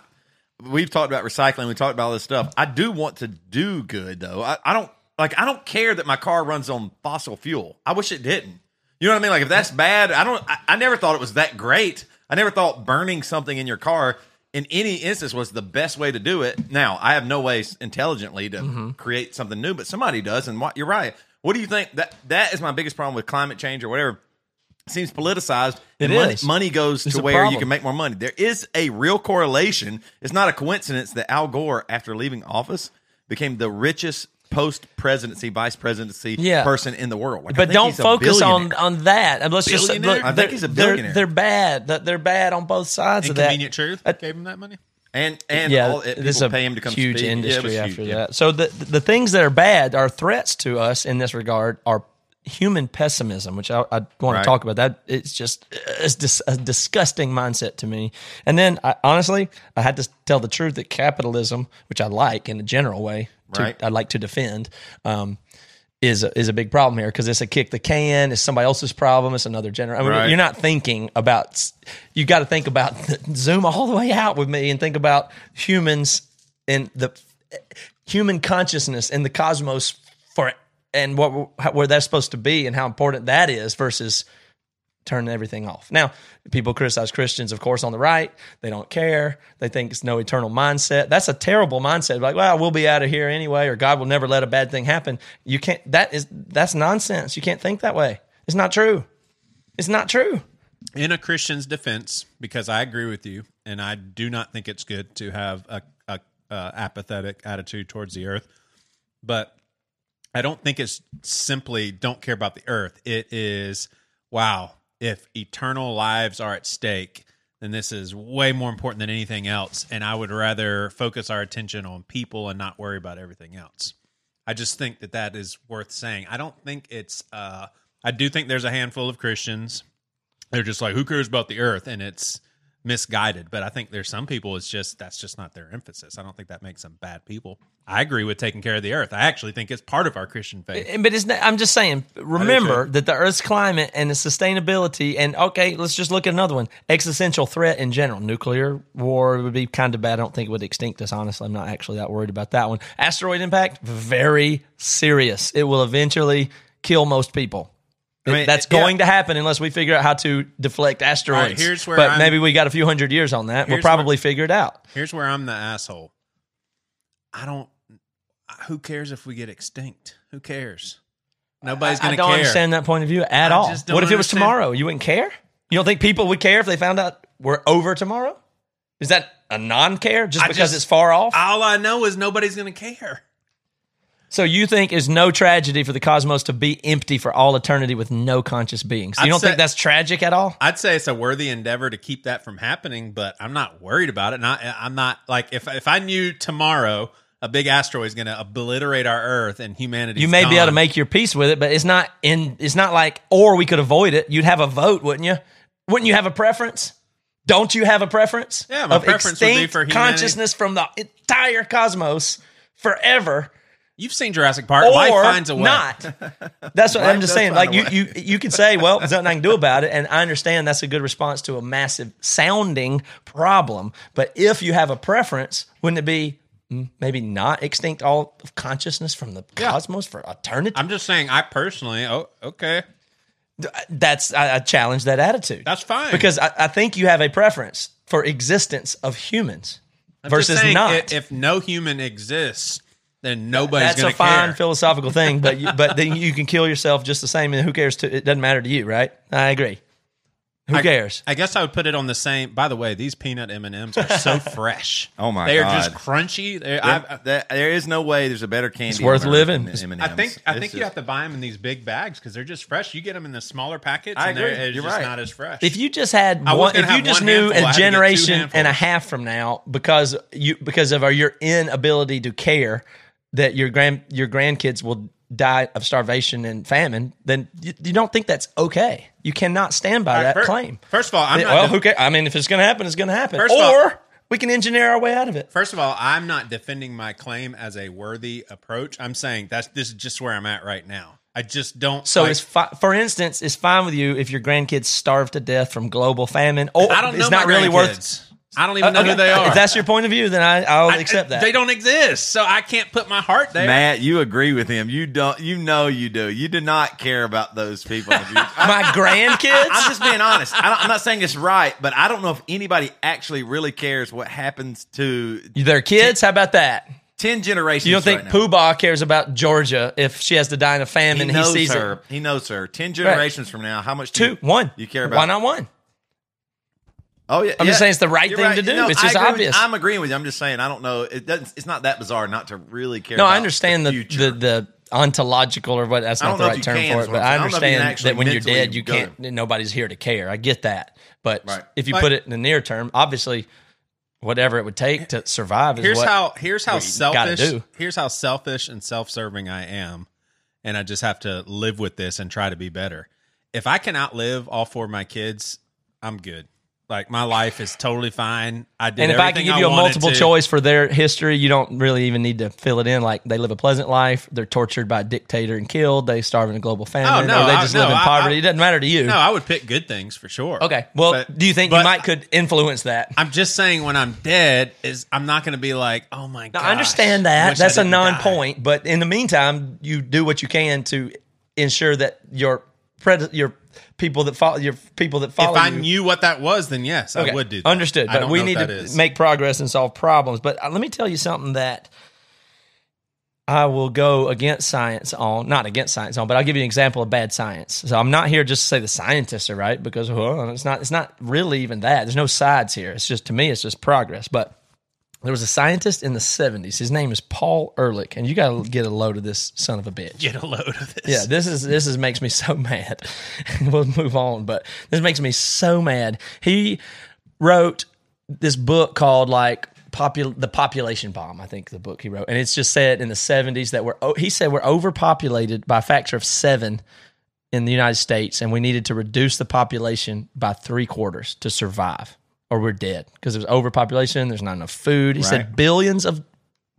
we've talked about recycling. We talked about all this stuff. I do want to do good though. I, I don't like. I don't care that my car runs on fossil fuel. I wish it didn't. You know what I mean? Like if that's bad, I don't. I, I never thought it was that great. I never thought burning something in your car in any instance was the best way to do it. Now I have no ways intelligently to mm-hmm. create something new, but somebody does. And what you're right. What do you think? That that is my biggest problem with climate change or whatever. It seems politicized. It and money, is. money goes It's to a where you can make more money. There is a real correlation. It's not a coincidence that Al Gore, after leaving office, became the richest post presidency, vice presidency Yeah. person in the world. Like, I But think don't he's a focus on on that. And let's just look, I think he's a they're- billionaire. They're, bad. They're bad on both sides of that. Inconvenient truth Uh, gave him that money. and and yeah, all, it, this is people a pay him to come huge speak. Yeah, it industry huge, after yeah. that. So the the things that are bad are threats to us in this regard are human pessimism, which I, I want Right. to talk about. That it's just it's dis, a disgusting mindset to me. And then I, honestly, I had to tell the truth that capitalism, which I like in a general way, to, Right. I'd like to defend. Um, is a, is a big problem here because it's a kick the can. It's somebody else's problem. It's another general. I mean, Right. You're not thinking about. You got to think about zoom all the way out with me and think about humans and the human consciousness and the cosmos for and what where that's supposed to be and how important that is versus turning everything off. Now, people criticize Christians, of course, on the right. They don't care. They think it's no eternal mindset. That's a terrible mindset. Like, well, we'll be out of here anyway, or God will never let a bad thing happen. You can't. That is that's nonsense. You can't think that way. It's not true. It's not true. in a Christian's defense, because I agree with you, and I do not think it's good to have a, a, a apathetic attitude towards the earth. But I don't think it's simply don't care about the earth. It is wow. If eternal lives are at stake, then this is way more important than anything else. And I would rather focus our attention on people and not worry about everything else. I just think that that is worth saying. I don't think it's. Uh, I do think there's a handful of Christians. They're just like, who cares about the earth? And it's misguided. But I think there's some people. It's just that's just not their emphasis. I don't think that makes them bad people. I agree with taking care of the earth. I actually think it's part of our Christian faith. But it's not, I'm just saying, remember that the Earth's climate and the sustainability, and okay, let's just look at another one existential threat in general. Nuclear war would be kind of bad. I don't think it would extinct us, honestly. I'm not actually that worried about that one. Asteroid impact, very serious. It will eventually kill most people. I mean, That's yeah. going to happen unless we figure out how to deflect asteroids. Right, here's where but I'm- maybe we got a few hundred years on that. We'll Here's where- probably figure it out. Here's where I'm the asshole. I don't. Who cares if we get extinct? Who cares? Nobody's going to care. I don't understand that point of view at I all. What if it was tomorrow? You wouldn't care? You don't think people would care if they found out we're over tomorrow? Is that a non-care just I because just- it's far off? All I know is nobody's going to care. So you think is no tragedy for the cosmos to be empty for all eternity with no conscious beings? You I'd don't say- think that's tragic at all? I'd say it's a worthy endeavor to keep that from happening, but I'm not worried about it. Not, I'm not like if if I knew tomorrow a big asteroid is going to obliterate our Earth and humanity, You may be able to make your peace with it, but it's not in. It's not like, or we could avoid it. You'd have a vote, wouldn't you? Wouldn't you have a preference? Don't you have a preference? Yeah, my of preference would be for humanity- consciousness from the entire cosmos forever. You've seen Jurassic Park. or Life finds a way. not. That's what I'm just saying. Like you, way. you, you could say, well, there's nothing I can do about it, and I understand that's a good response to a massive sounding problem. But if you have a preference, wouldn't it be mm, maybe not extinct all of consciousness from the Yeah. cosmos for eternity? I'm just saying. I personally, oh, okay, that's I, I challenge that attitude. that's fine. because I, I think you have a preference for existence of humans I'm just versus saying, not. i- If no human exists, then nobody's That's a fine care. philosophical thing, but you, but then you can kill yourself just the same, and who cares? To, it doesn't matter to you, right? I agree. Who I- cares? I guess I would put it on the same. By the way, these peanut M and M's are so fresh. Oh my they are God. just crunchy. They're, There- I've, that- there is no way there's a better candy. It's worth living. than M&Ms. I think I It's think you have to buy them in these big bags because they're just fresh. You get them in the smaller packets, I and they're agree. it's You're just right. not as fresh. If you just had one, if you just knew handful, I a had to get two generation and a half from now, because you because of our, your inability to care that your grand your grandkids will die of starvation and famine, then you, you don't think that's okay. You cannot stand by right, that fir- claim. First of all, I'm not well, def- who cares? I mean, if it's going to happen, it's going to happen. First of all- or we can engineer our way out of it. First of all, I'm not defending my claim as a worthy approach. I'm saying that's this is just where I'm at right now. I just don't. So like- it's fi- for instance, it's fine with you if your grandkids starve to death from global famine. Oh, I don't know it's not really worth. Grandkids. I don't even uh, know Okay, who they are. If that's your point of view, then I, I'll I- accept that. They don't exist, so I can't put my heart there. Matt, you agree with him. You don't. You know you do. You do not care about those people. in the future. My grandkids. I'm just being honest. I don't, I'm not saying it's right, but I don't know if anybody actually really cares what happens to. Their kids? How about that? ten generations. You don't think right now. Poobah cares about Georgia if she has to die in a famine? He He, knows sees her. it. He knows her. Ten generations from now, how much? Do Two, you, one. You care about? Why not one? Oh yeah. I'm yeah. just saying it's the right You're thing to do. No, It's just agree with- obvious. I'm agreeing with you. I'm just saying I don't know. It doesn't. It's not that bizarre not to really care. No, I understand the, future. the the ontological or what that's not the right term for it, but I saying. I don't know if you can understand that when you're dead, you go can't. Nobody's here to care. I get that, but Right. if you Like- put it in the near term, obviously, whatever it would take to survive is here's what how here's how what you gotta selfish here's how selfish and self-serving I am, and I just have to live with this and try to be better. If I can outlive all four of my kids, I'm good. Like my life is totally fine. I did And if I can give you a multiple to. choice for their history, you don't really even need to fill it in. Like they live a pleasant life, they're tortured by a dictator and killed, they starve in a global oh, famine, no, or they I- just no, live in poverty. I- it doesn't matter to you. no, I would pick good things for sure. okay, well, But- do you think you might could influence that? I'm just saying when I'm dead is I'm not going to be like, oh my god. I understand that. That's a non-point, but in the meantime, you do what you can to ensure that your pred- your people that follow your people that follow If I you- knew what that was, then yes, Okay, I would do. that. Understood. But we need to is. make progress and solve problems. But uh, let me tell you something that I will go against science on, not against science on, but I'll give you an example of bad science. So I'm not here just to say the scientists are right because well, it's not. It's not really even that. There's no sides here. It's just to me, it's just progress. But there was a scientist in the 70s. His name is Paul Ehrlich, and you got to get a load of this son of a bitch. Get a load of this. Yeah, this is this is makes me so mad. we'll move on, but this makes me so mad. He wrote this book called like popul- the population bomb. I think the book he wrote, and it's just said in the seventies that we're o- he said we're overpopulated by a factor of seven in the United States, and we needed to reduce the population by three quarters to survive, or we're dead because there's overpopulation. There's not enough food. He said billions of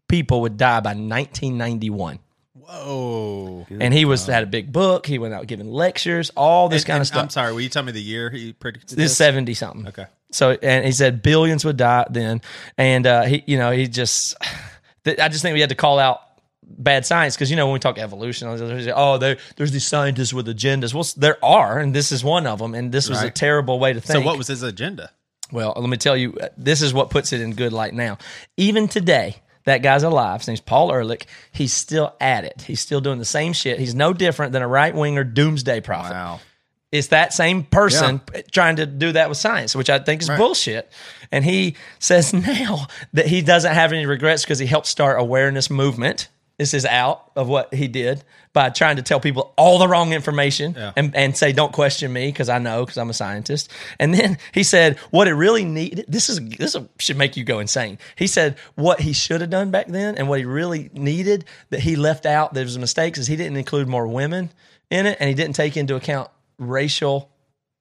people would die by 1991 Whoa. and he was had a big book. He went out giving lectures, all this And- kind of stuff. I'm sorry. Will you tell me the year he predicted This seventy something. Okay. So and he said billions would die then, and uh, he you know he just I just think we had to call out bad science because you know when we talk evolution, oh there there's these scientists with agendas. Well, there are, and this is one of them, and this was a terrible way to think. So what was his agenda? Well, let me tell you, this is what puts it in good light now. Even today, that guy's alive. His name's Paul Ehrlich. He's still at it. He's still doing the same shit. He's no different than a right winger doomsday prophet. Wow. It's that same person trying to do that with science, which I think is bullshit. And he says now that he doesn't have any regrets because he helped start awareness movement. This is out of what he did by trying to tell people all the wrong information and, and say, don't question me because I know because I'm a scientist. And then he said, what it really needed, this is this should make you go insane. He said what he should have done back then and what he really needed that he left out, there was mistakes, is he didn't include more women in it and he didn't take into account racial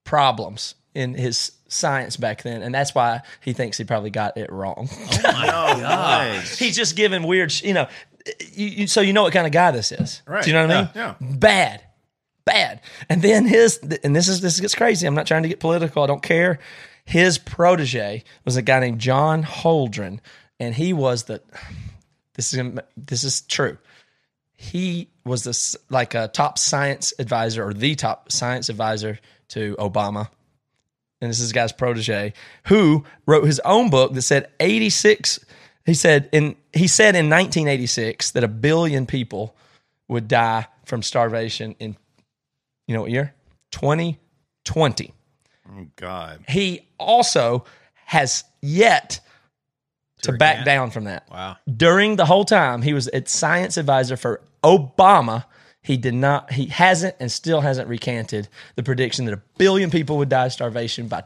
problems in his science back then, and that's why he thinks he probably got it wrong. Oh, my god! He's just giving weird, sh- you know. You, you, so you know what kind of guy this is, Right. Do you know what I mean? Yeah, Bad, bad. And then his, and this is this gets crazy. I'm not trying to get political. I don't care. His protege was a guy named John Holdren, and he was the. This is this is true he was this like a top science advisor or the top science advisor to Obama. And this is guy's protege who wrote his own book that said 86 he said in he said in 1986 that a billion people would die from starvation in you know what year? 2020. Oh, God. He also has yet to, back down from that Wow. during the whole time he was a science advisor for Obama. He did not, he hasn't and still hasn't recanted the prediction that a billion people would die of starvation by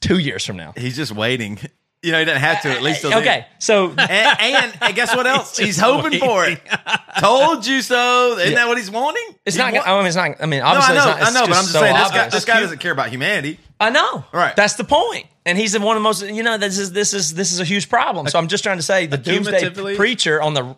two years from now. He's just waiting. You know, he doesn't have to. At least till uh, uh, okay, then. so And, and, and guess what else? He's hoping for it. Told you so. Isn't that what he's wanting? it's He not. I mean, it's not. I mean, No, obviously, I know, it's not, it's I know, but I'm just so saying this guy, this guy doesn't care about humanity. I know. Right. That's the point. And he's in one of the most. You know, this is this is this is a huge problem. So I'm just trying to say the doomsday preacher on the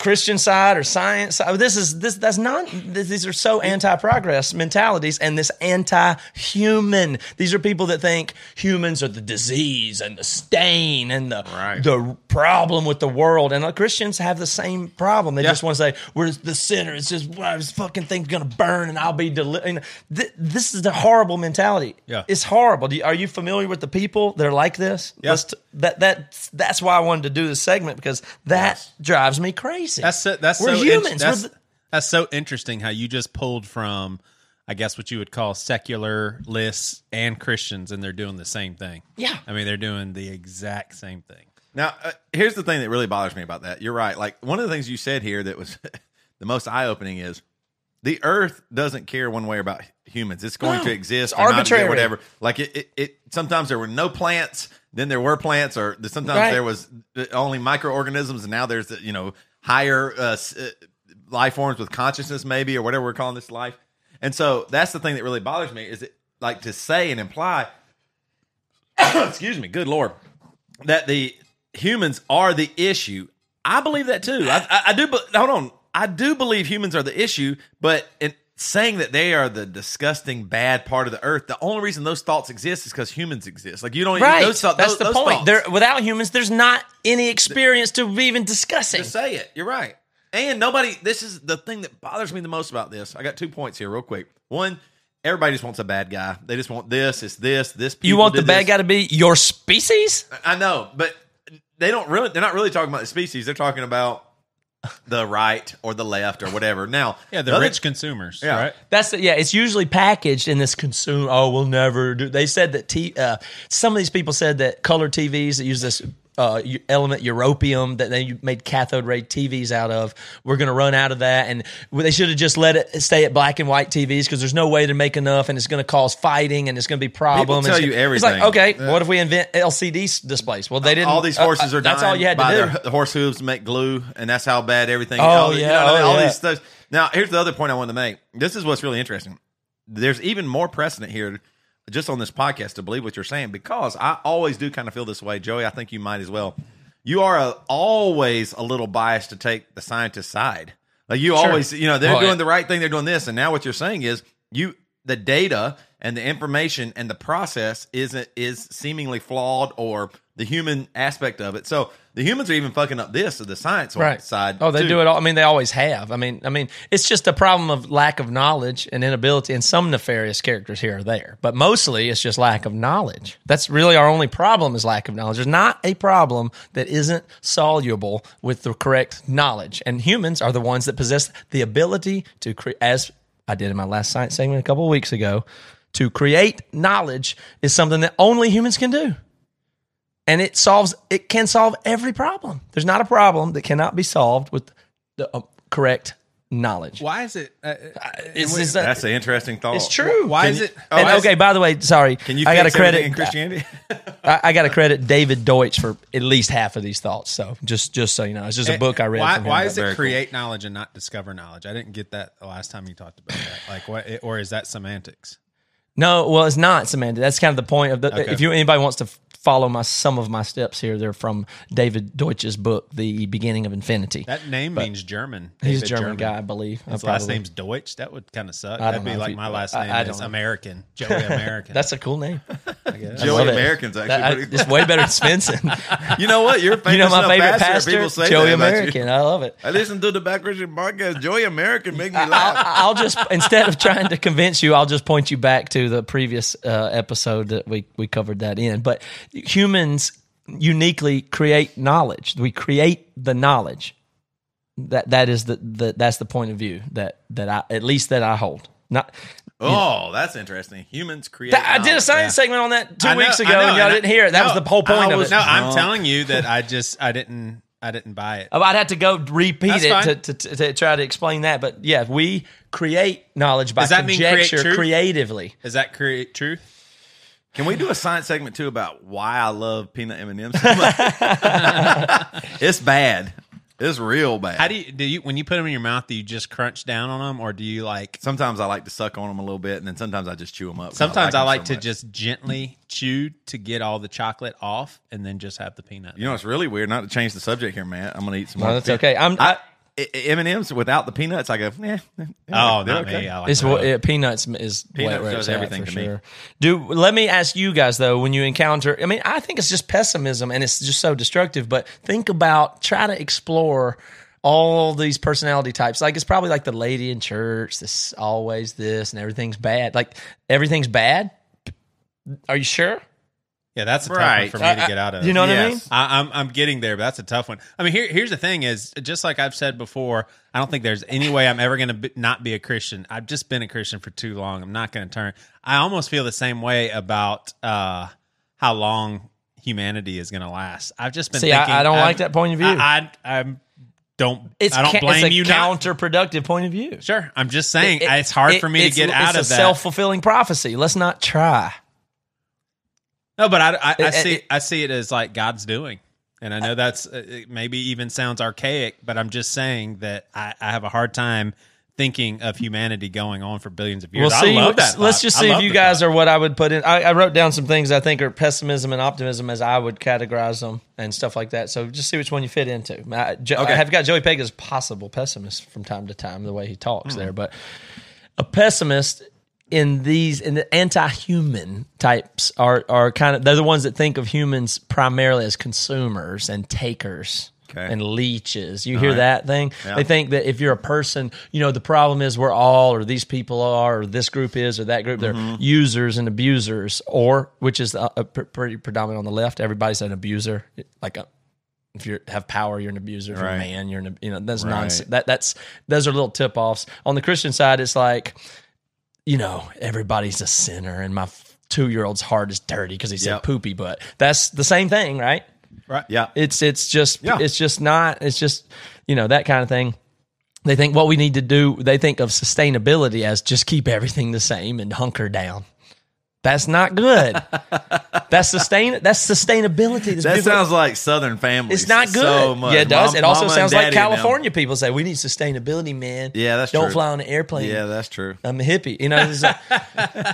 Christian side or science side. This is this that's not. This, these are so anti-progress mentalities and this anti-human. These are people that think humans are the disease and the stain and the Right. the problem with the world. And uh, Christians have the same problem. They Yeah. just want to say we're the sinner. It's just well, this fucking thing's gonna burn and I'll be delivered. Th- this is the horrible mentality. Yeah. it's horrible. You, are you familiar with the people that are like this? Yeah. T- that that that's why I wanted to do this segment because that drives me crazy. That's so, that's we're so humans. That's, we're the, that's so interesting how you just pulled from, I guess what you would call secularists and Christians, and they're doing the same thing. Yeah. I mean they're doing the exact same thing. Now, uh, here's the thing that really bothers me about that. You're right. Like one of the things you said here that was the most eye opening is the Earth doesn't care one way about humans. It's going No, to exist, it's or not arbitrary. whatever. Like it, it, it. Sometimes there were no plants, then there were plants, or sometimes Right. there was uh, only microorganisms, and now there's you know higher uh, uh, life forms with consciousness, maybe, or whatever we're calling this life. And so that's the thing that really bothers me is it like to say and imply. excuse me, good lord, that the humans are the issue. I believe that too. I, I, I do. But hold on, I do believe humans are the issue. But in saying that they are the disgusting bad part of the earth, the only reason those thoughts exist is because humans exist. Like you don't. right. Those, that's those, the those point. thoughts. Without humans, there's not any experience to be even discussing. Just say it. You're right. And nobody, this is the thing that bothers me the most about this. I got two points here, real quick. One, everybody just wants a bad guy. They just want this, it's this, this. you want the bad this. guy to be your species? I know, but they don't really, they're not really talking about the species. They're talking about the right or the left or whatever. Now, Yeah, the other- rich consumers, Yeah. right? That's the, yeah. It's usually packaged in this consume. Oh, we'll never do. They said that t- uh, some of these people said that color TVs that use this uh, element europium that they made cathode ray TVs out of. We're going to run out of that, and they should have just let it stay at black and white TVs because there's no way to make enough, and it's going to cause fighting, and it's going to be problems. tell It's you gonna- It's like everything. okay, what if we invent LCD displays? Well, they didn't. all these uh, horses uh, are dying. That's all you had by to do. Their horse hooves to make glue, and that's how bad everything. Oh, all yeah, you know what I mean? oh, all yeah. these stuff. Now, here's the other point I wanted to make. This is what's really interesting. There's even more precedent here, just on this podcast, to believe what you're saying because I always do kind of feel this way, Joey. I think you might as well. You are a, always a little biased to take the scientist side. Like you always, you know, they're Well, doing yeah. the right thing. They're doing this, and now what you're saying is you the data and the information and the process isn't is seemingly flawed or the human aspect of it. So the humans are even fucking up this or the science right side. Oh, they too. do it all. I mean, they always have. I mean, I mean, it's just a problem of lack of knowledge and inability, and some nefarious characters here or there. But mostly, it's just lack of knowledge. That's really our only problem is lack of knowledge. There's not a problem that isn't soluble with the correct knowledge, and humans are the ones that possess the ability to create. As I did in my last science segment a couple of weeks ago, to create knowledge is something that only humans can do and it solves it can solve every problem there's not a problem that cannot be solved with the uh, correct knowledge Why is it? Uh, it's, it's, uh, That's an interesting thought. it's true why Can is you- it? Oh, and, I- okay by the way sorry Can you? i got to credit in Christianity. I, I got to credit david deutsch for at least half of these thoughts so just just so you know it's just a book i read Why, from him. why is Very it cool. create knowledge and not discover knowledge? I didn't get that the last time you talked about that. Like, what? Or is that semantics? No, well, it's not semantic. That's kind of the point of the. Okay. If you anybody wants to f- follow my some of my steps here, they're from David Deutsch's book, The Beginning of Infinity. That name means German. He's a David German, guy, I believe. His I last name's Deutsch. That would kind of suck. That'd be like you- my last name I is don't. American. Joey American. That's a cool name. I Joey love it. American's actually That- I- pretty it's way better than Svenson. You know what? You're famous you know my favorite pastor. pastor, People say Joey that about you. American. I love it. I listen to the Bad Christian podcast. Joey American make me I'll, laugh. I'll just instead of trying to convince you, I'll just point you back to the previous uh, episode that we we covered that in. But humans uniquely create knowledge. We create the knowledge. That that is the, the that's the point of view that that I at least that I hold. Not Oh, that's interesting. Humans create. I did a knowledge. science segment on that two know- weeks ago, know, and y'all and I- didn't hear it. That was the whole point I of it. no, I'm drunk. telling you that I just I didn't I didn't buy it. Oh, I'd have to go repeat That's it to, to, to, to try to explain that. But yeah, we create knowledge by Does that mean create conjecture creatively. Does that create truth? Can we do a science segment too about why I love peanut M and M's? so much? it's bad. It's real bad. How do you do you when you put them in your mouth? Do you just crunch down on them, or do you like? Sometimes I like to suck on them a little bit, and then sometimes I just chew them up. Sometimes I them like so to much. just gently chew to get all the chocolate off, and then just have the peanut. You know, it's really weird. Not to change the subject here, man. I'm gonna eat some No, more. that's peanut- okay. I'm- I, I- M and M's without the peanuts, I go, eh. Oh, they're not okay. me. I like It's what yeah, peanuts is Peanuts where does everything for to me. Do let me ask you guys though, when you encounter, I mean, I think it's just pessimism and it's just so destructive. But think about try to explore all these personality types. Like it's probably like the lady in church. This always this and everything's bad. Like everything's bad. Are you sure? Yeah, that's a tough one for me I- to get out of. you know what I mean? Yes. I, I'm I'm getting there, but that's a tough one. I mean, here here's the thing: is just like I've said before, I don't think there's any way I'm ever going to not be a Christian. I've just been a Christian for too long. I'm not going to turn. I almost feel the same way about uh, how long humanity is going to last. I've just been See, I- thinking. I don't I'm- like that point of view. I, I I'm don't. It's I don't blame it's a you. not. counterproductive point of view. Sure, I'm just saying It- it's hard it- for me to get out it's of a that. self fulfilling prophecy. Let's not try. No, but I, I, I see it- I see it as like God's doing, and I know that's uh, it maybe even sounds archaic, but I'm just saying that I, I have a hard time thinking of humanity going on for billions of years. Well, see, I love that. let's just see if you guys thought. are what I would put in. I, I wrote down some things I think are pessimism and optimism as I would categorize them and stuff like that. So just see which one you fit into. I, Jo- I have got Joey Peg as possible pessimist from time to time, the way he talks Hmm. there. But a pessimist in these in the anti-human types are are kind of they're the ones that think of humans primarily as consumers and takers Okay. and leeches. You hear that thing? Yeah. They think that if you're a person, you know, the problem is we're all, or these people are, or this group is, or that group. They're Mm-hmm. users and abusers, or which is uh, uh, pr- pretty predominant on the left. Everybody's an abuser. Like a, if you have power, you're an abuser. If you're a man, you're an you know that's Right. nonsense. That that's those are little tip offs. On the Christian side, it's like you know everybody's a sinner, and my two year old's heart is dirty because he said Yep. poopy butt. That's the same thing, right? right? Yeah. It's it's just Yeah. it's just not it's just you know that kind of thing. They think what we need to do. They think of sustainability as just keep everything the same and hunker down. That's not good. that's sustain. That's sustainability. That's That people- sounds like Southern families. It's not good. So much. Yeah, it does. Mom- it also sounds like them. California people say we need sustainability, man. Yeah, that's true. Don't true. fly on an airplane. Yeah, that's true. I'm a hippie. You know, it's,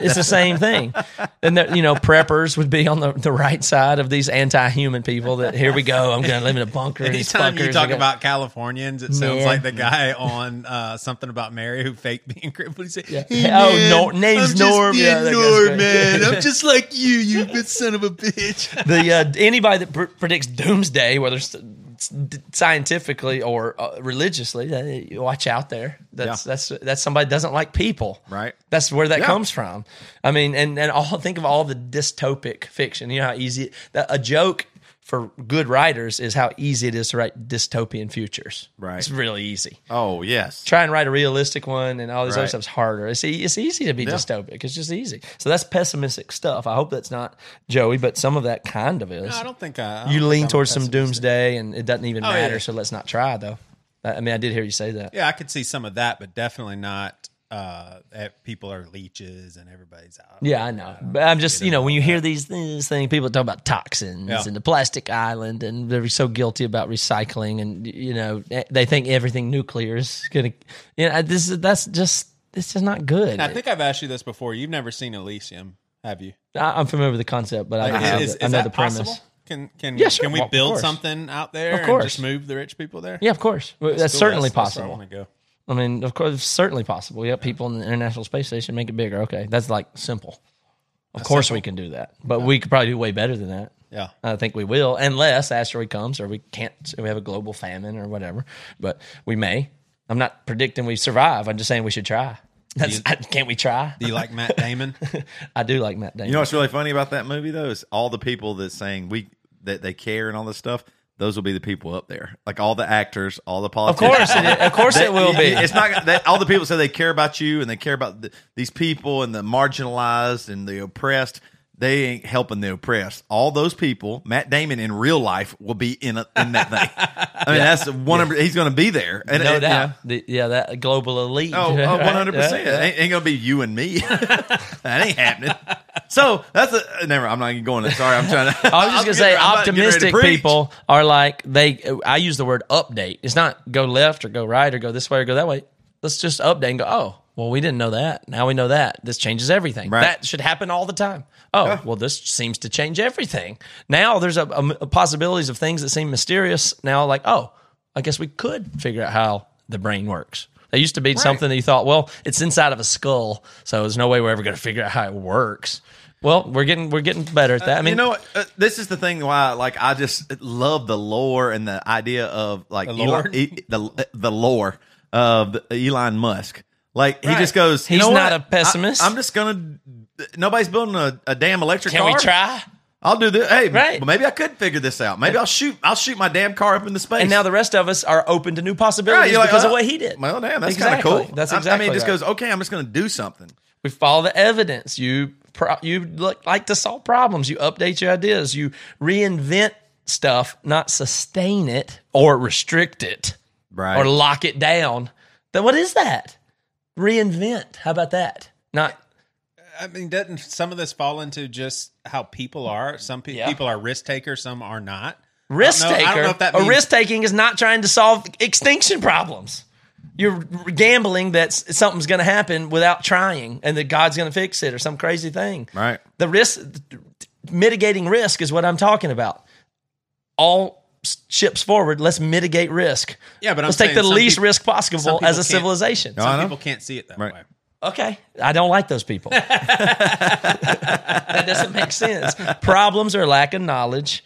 it's the same thing. And there- you know, preppers would be on the, the right side of these anti-human people. That here we go. I'm going to live in a bunker. Anytime you talk about Californians, it sounds Man. like the guy on uh, something about Mary who faked being crippled. He said, Yeah. "Hey, Oh, man, Nor- name's Norm." Yeah, Norm, great. Man. I'm just like you, you good son of a bitch. the uh, anybody that pr- predicts doomsday, whether it's it's scientifically or uh, religiously, uh, watch out there. That's Yeah. that's that's somebody that doesn't like people. Right. That's where that Yeah. comes from. I mean, and and all think of all the dystopic fiction. You know how easy that a joke for good writers is how easy it is to write dystopian futures. Right. It's really easy. Oh, yes. Try and write a realistic one, and all this other Right. stuff's harder. It's e- it's easy to be dystopic. It's just easy. So that's pessimistic stuff. I hope that's not Joey, but some of that kind of is I don't think I. You lean towards some doomsday, and it doesn't even Oh, matter. yeah. So let's not try, though. I mean, I did hear you say that. Yeah, I could see some of that, but definitely not. Uh, that people are leeches and everybody's out. Yeah, I know. But I'm just, you know, when you hear these, things, people talk about toxins Yeah. and the plastic island, and they're so guilty about recycling, and you know, they think everything nuclear is gonna. You know, this is that's just this is not good. And I think I've asked you this before. You've never seen Elysium, have you? I, am familiar with the concept, but I, Like, know is, the- is I know the premise. possible? Can can Yeah, sure. can we Well, build something out there Of and course. just move the rich people there? Yeah, of course. Well, That's, cool. certainly That's- that's where I possible. wanna go. I mean, of course, certainly possible. Yeah, people in the International Space Station make it bigger. Okay, that's like simple. Of course, we can do that, but we could probably do way better than that. Yeah. I think we will, unless asteroid comes or we can't. We have a global famine or whatever. But we may. I'm not predicting we survive. I'm just saying we should try. That's, can't we try? Do you like Matt Damon? I do like Matt Damon. You know what's really funny about that movie though is all the people that saying we that they care and all this stuff. Those will be the people up there, like all the actors, all the politicians. of course, it of course, it will be. It's not that all the people say they care about you and they care about the, these people and the marginalized and the oppressed. They ain't helping the oppressed. All those people, Matt Damon in real life will be in a, in that thing. I mean, that's one. of He's going to be there, and no and, doubt. yeah. The- yeah, that global elite. Oh, oh one hundred percent. Yeah, yeah. Ain't, ain't gonna be you and me. that ain't happening. So that's a uh, never. I'm not even going. there. Sorry, I'm trying to. I was just gonna say, I'm to to optimistic people are like they. I use the word update. It's not go left or go right or go this way or go that way. Let's just update and go. Oh, well, we didn't know that. Now we know that. This changes everything. Right. That should happen all the time. Oh, well, this seems to change everything. Now there's a, a- possibilities of things that seem mysterious. Now, like, oh, I guess we could figure out how the brain works. It used to be something that you thought, well, it's inside of a skull, so there's no way we're ever going to figure out how it works. Well, we're getting we're getting better at that. I mean, you know what? Uh, this is the thing why, like, I just love the lore and the idea of like The lore? The the lore of Elon Musk. Like, he just goes. you He's know not what? a pessimist. I, am just gonna. Nobody's building a, a damn electric can car. Can we try? I'll do this. Hey, Right. maybe I could figure this out. Maybe I'll shoot. I'll shoot my damn car up into space. And now the rest of us are open to new possibilities Right, like, because uh, of what he did. Well, damn, that's kind of cool. That's I- exactly. I mean, it just right. goes. Okay, I'm just gonna do something. We follow the evidence. You pro- you look like to solve problems. You update your ideas. You reinvent stuff, not sustain it or restrict it Right. or lock it down. Then what is that? Reinvent. How about that? Not I mean, doesn't some of this fall into just how people are? Some pe- Yeah. people are risk takers, some are not. risk I I taker. don't know if that a means- risk taking is not trying to solve extinction problems. You're gambling that something's going to happen without trying, and that God's going to fix it or some crazy thing. Right. The risk, mitigating risk is what I'm talking about. All s- ships forward. Let's mitigate risk. Yeah, but I'm let's take the least peop- risk possible as a civilization. I Some people can't see it that Right. way. Okay, I don't like those people. that doesn't make sense. Problems are lack of knowledge.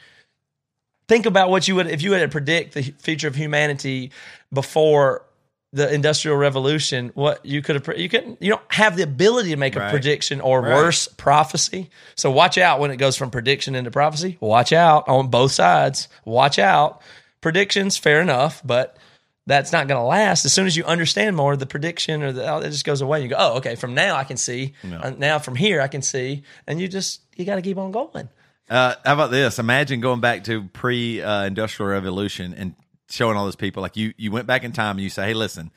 Think about what you would if you had to predict the future of humanity before the industrial revolution. What you could have you couldn't you don't have the ability to make a Right. prediction or Right. worse prophecy. So watch out when it goes from prediction into prophecy. Watch out on both sides. Watch out. Predictions, fair enough, but that's not going to last. As soon as you understand more, the prediction or the oh, it just goes away. You go, oh, okay. From now I can see. Uh, now from here I can see, and you just you got to keep on going. Uh, how about this? Imagine going back to pre uh, industrial revolution and showing all those people like you. You went back in time and you say, "Hey, listen,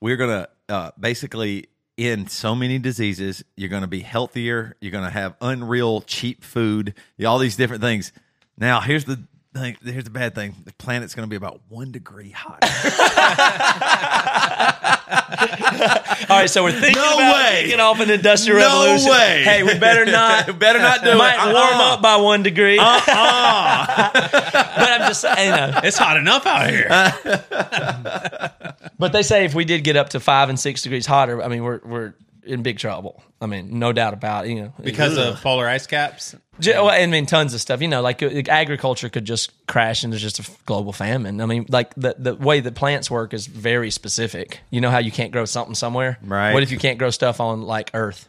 we're gonna uh, basically end so many diseases. You're gonna be healthier. You're gonna have unreal cheap food. All these different things." Now, here's the thing. Here's the bad thing. The planet's gonna be about one degree hotter. All right, so we're thinking No about way. kicking off an industrial No revolution. way. Hey, we better not. Better not do it. Might Uh-uh. warm up by one degree. Uh-uh. but I'm just saying. You know, It's hot enough out here. But they say if we did get up to five and six degrees hotter, I mean, we're we're in big trouble. I mean, no doubt about it. You know, because of polar ice caps. J- well, I mean, tons of stuff. You know, like uh, agriculture could just crash into just a f- global famine. I mean, like the the way that plants work is very specific. You know how you can't grow something somewhere, Right. What if you can't grow stuff on like Earth?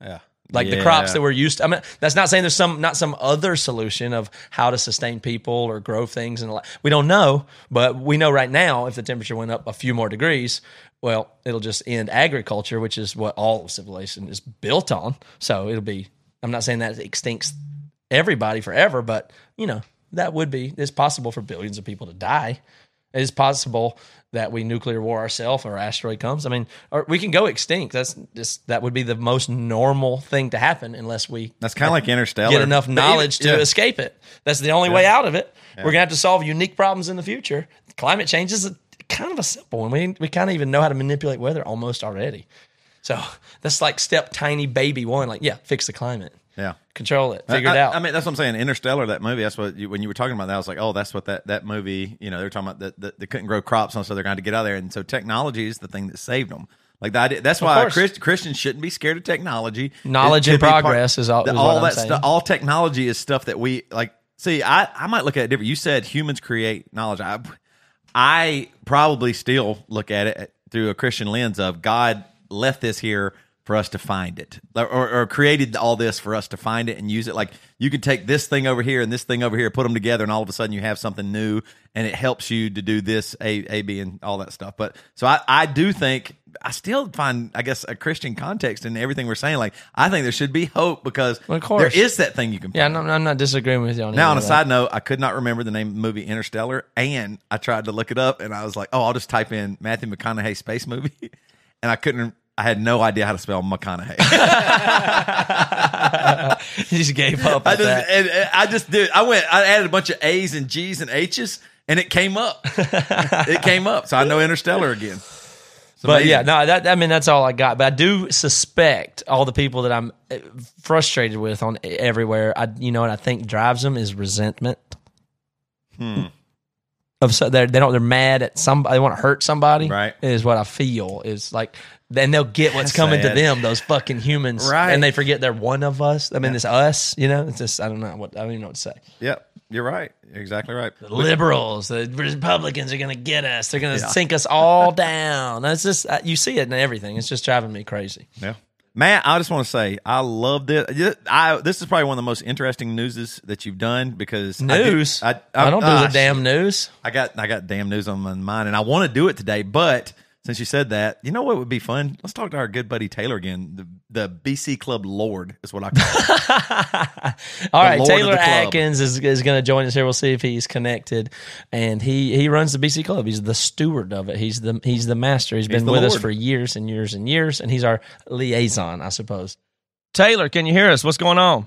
Yeah. like the Yeah. crops that we're used to. I mean, that's not saying there's some not some other solution of how to sustain people or grow things and we don't know, but we know right now if the temperature went up a few more degrees, well, it'll just end agriculture, which is what all civilization is built on. So it'll be. I'm not saying that it extincts everybody forever, but you know that would be. It's possible for billions of people to die. It is possible that we nuclear war ourselves or asteroid comes. I mean, or we can go extinct. That's just that would be the most normal thing to happen unless we That's kind of like Interstellar. get enough knowledge even- to yeah. escape it. That's the only way out of it. We're gonna have to solve unique problems in the future. Climate change is a, kind of a simple one. We we kind of even know how to manipulate weather almost already. So that's like step tiny baby one. Like yeah, fix the climate, Yeah. control it, figure it out. I mean, that's what I'm saying. Interstellar, that movie. That's what you, when you were talking about that, I was like, oh, that's what that that movie. You know, they're talking about that, that they couldn't grow crops, and so they're going to get out of there. And so technology is the thing that saved them. Like the idea, that's why. Christ, Christians shouldn't be scared of technology. Knowledge and be part- progress is all- is all that stuff. All technology is stuff that we like. See, I I might look at it different. You said humans create knowledge. I I probably still look at it through a Christian lens of God left this here for us to find it, or, or created all this for us to find it and use it. Like you can take this thing over here and this thing over here, put them together, and all of a sudden you have something new, and it helps you to do this A, A, B, and all that stuff. But so I, I do think I still find, I guess, a Christian context in everything we're saying. Like I think there should be hope because course. there is that thing you can. yeah. I'm not, I'm not disagreeing with you on Now, on a that. side note, I could not remember the name of the movie Interstellar, and I tried to look it up, and I was like, "Oh, I'll just type in Matthew McConaughey space movie," and I couldn't. I had no idea how to spell McConaughey. you just gave up. I just, and, and I just did. I went. I added a bunch of A's and G's and H's, and it came up. it came up, so I know Interstellar again. But amazing. yeah, no, that I mean that's all I got. But I do suspect all the people that I'm eh, frustrated with on everywhere. I, you know what I think drives them is resentment. Hmm. of so they're, they don't they're mad at somebody they want to hurt somebody Right. is what I feel is like then they'll get what's That's coming to them those fucking humans Right. and they forget they're one of us I mean it's us you know it's just I don't know what I don't even know what to say Yep, you're right. You're exactly right. the liberals the Republicans are gonna get us they're gonna sink us all down that's just uh, you see it in everything it's just driving me crazy Yeah. Matt, I just want to say I love this. I this is probably one of the most interesting newses that you've done because I do- news I, I, don't do ah, the damn news I got I got damn news on my mind, and I want to do it today. But since you said that, you know what would be fun? Let's talk to our good buddy Taylor again. The the BC Club Lord is what I call. him. All right, Lord Taylor the. Adkins is, is going to join us here. We'll see if he's connected, and he he runs the BC Club. He's the steward of it. He's the he's the master. he's been the with us for years and years and years, and he's our liaison, I suppose. Taylor, can you hear us? What's going on?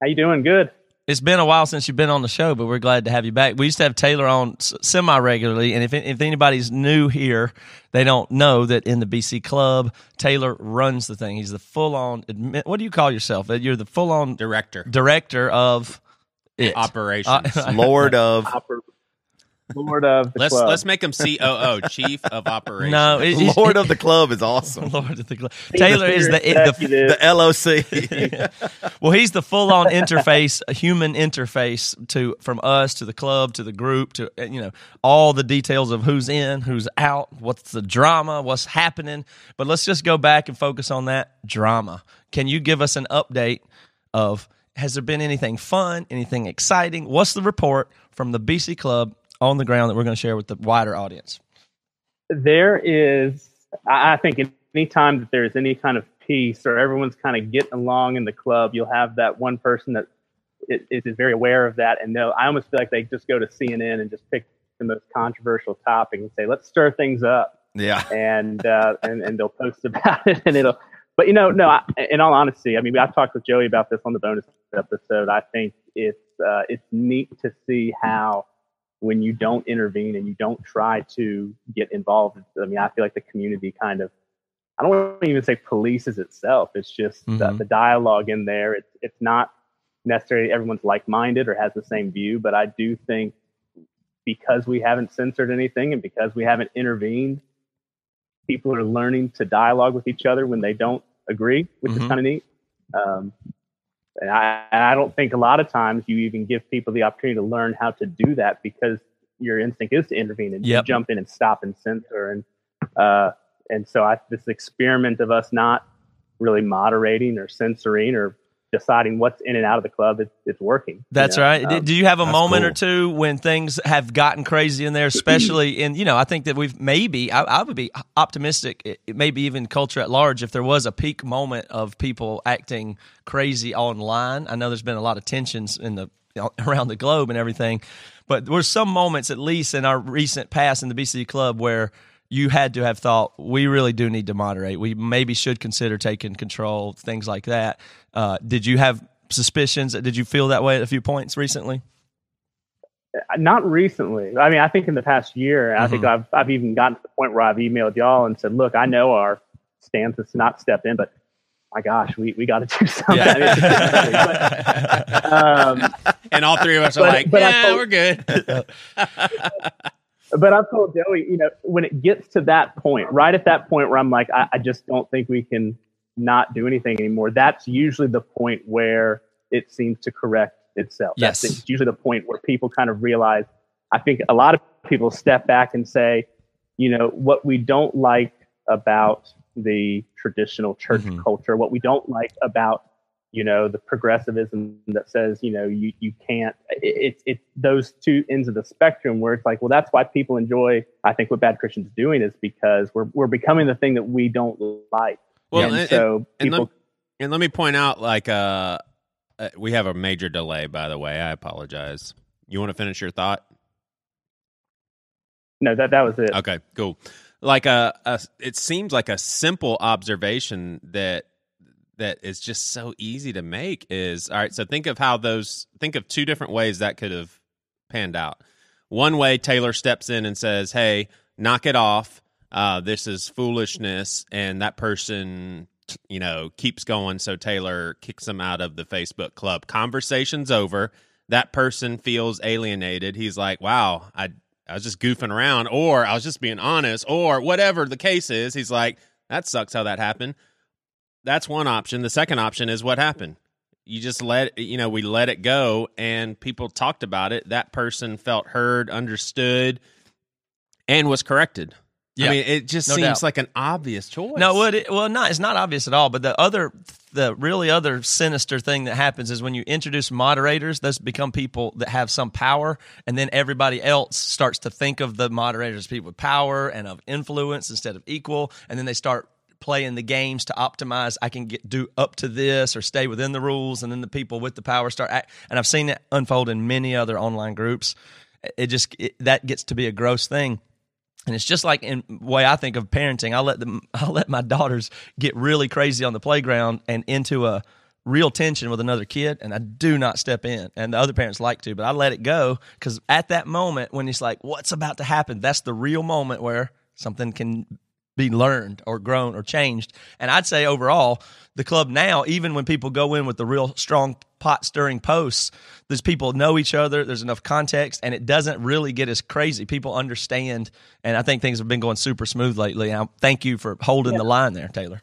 How you doing? Good. It's been a while since you've been on the show, but we're glad to have you back. We used to have Taylor on semi regularly, and if if anybody's new here, they don't know that in the BC Club, Taylor runs the thing. He's the full on. What do you call yourself? You're the full on Director. director of it. Operations. Uh, Lord of Oper- Lord of the let's club. let's make him COO, Chief of Operations. no, it- it- Lord of the Club is awesome. Lord of the Club. Taylor is the, the executive. The LOC. well, he's the full on interface, a human interface to from us to the club to the group to uh, you know all the details of who's in, who's out, what's the drama, what's happening. But let's just go back and focus on that drama. Can you give us an update of has there been anything fun, anything exciting? What's the report from the BC Club on the ground that we're going to share with the wider audience? there is, I think, anytime that there's any kind of peace or everyone's kind of getting along in the club, you'll have that one person that is, is very aware of that. And they'll, I almost feel like they just go to CNN and just pick the most controversial topic and say, let's stir things up. yeah. and uh, and and they'll post about it, and it'll. But you know, no. I, in all honesty, I mean, I've talked with Joey about this on the bonus episode. I think it's uh, it's neat to see how when you don't intervene and you don't try to get involved. I mean, I feel like the community kind of. I don't want to even say polices itself. It's just the, Mhm. the dialogue in there. It's it's not necessarily everyone's like minded or has the same view, but I do think because we haven't censored anything and because we haven't intervened, people are learning to dialogue with each other when they don't agree, which Mhm. is kind of neat. Um, and I, and I don't think a lot of times you even give people the opportunity to learn how to do that because your instinct is to intervene and Yep. jump in and stop and censor. And uh, and so I, this experiment of us not really moderating or censoring or deciding what's in and out of the club, it's, it's working. you That's know? right. Um, do you have a that's moment or two when things have gotten crazy in there, especially in, you know, I think that we've maybe, I, I would be optimistic, it, it maybe even culture at large, if there was a peak moment of people acting crazy online. I know there's been a lot of tensions in the around the globe and everything, but there were some moments, at least in our recent past in the BC Club, where you had to have thought we really do need to moderate. We maybe should consider taking control, things like that. Uh, did you have suspicions? Did you feel that way at a few points recently? not recently. I mean, I think in the past year, I think Mm-hmm. I've I've even gotten to the point where I've emailed y'all and said, "Look, I know our stance is to not step in, but my gosh, we, we got to do something." I mean, it's um, and all three of us are But- like, but I yeah, told- we're good. but I've told Joey, you know, when it gets to that point, right at that point where I'm like, I, I just don't think we can not do anything anymore. That's usually the point where it seems to correct itself. That's Yes. it's usually the point where people kind of realize. I think a lot of people step back and say, you know, what we don't like about the traditional church Mhm. culture, what we don't like about you know the progressivism that says you know you you can't it's it, those two ends of the spectrum where it's like well that's why people enjoy i think what Bad Christian's doing is because we're we're becoming the thing that we don't like Well, and, and- so and people let, and let me point out, like, uh, uh, we have a major delay. By the way, I apologize. You want to finish your thought? no that that was it Okay, cool. Like a, a, it seems like a simple observation that that is just so easy to make is all right. So think of how those think of two different ways that could have panned out. One way, Taylor steps in and says, "Hey, knock it off. Uh, this is foolishness," and that person, you know, keeps going. So Taylor kicks him out of the Facebook club. Conversation's over. that person feels alienated. He's like, wow, I I was just goofing around, or I was just being honest, or whatever the case is. He's like, that sucks how that happened. That's one option. The second option is what happened. You just let you know we let it go, and people talked about it. That person felt heard, understood, and was corrected. Yeah. I mean, it just No seems doubt. like an obvious choice. No, what it, well, not it's not obvious at all. But the other, the really other sinister thing that happens is when you introduce moderators, those become people that have some power, and then everybody else starts to think of the moderators as people with power and of influence instead of equal, and then they start playing the games to optimize. I can get do up to this or stay within the rules, and then the people with the power start. Act, and I've seen it unfold in many other online groups. It just it, that gets to be a gross thing. And it's just like in way I think of parenting. I let them, I let my daughters get really crazy on the playground and into a real tension with another kid, and I do not step in. And the other parents like to, but I let it go because at that moment when it's like, what's about to happen? That's the real moment where something can be learned or grown or changed. And I'd say overall, the club now, even when people go in with the real strong pot stirring posts, these people know each other, there's enough context, and it doesn't really get as crazy. People understand, and I think things have been going super smooth lately. And I thank you for holding the line there, Taylor.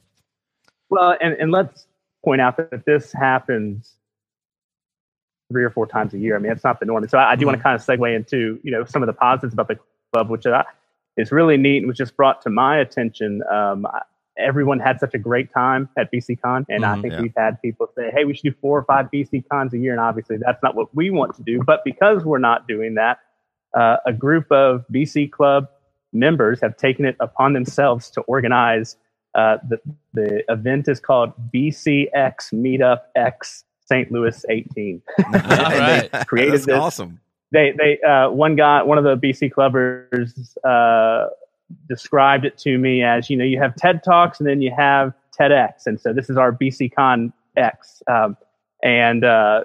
Well, and, and let's point out that this happens three or four times a year. I mean, it's not the norm. And so I, I do want to mm-hmm. kind of segue into, you know, some of the positives about the club, which I, is really neat and was just brought to my attention. Um, everyone had such a great time at BCCon, and I Mhm, think yeah. we've had people say, "Hey, we should do four or five BCCons a year," and obviously that's not what we want to do. But because we're not doing that, uh, a group of BC Club members have taken it upon themselves to organize. Uh, the the event is called BCX Meetup X St. Louis 18. All right. created That's this awesome. They they uh, one guy one of the BC clubbers uh, described it to me as you know you have TED talks and then you have TEDx and so this is our BC Con X um, and uh,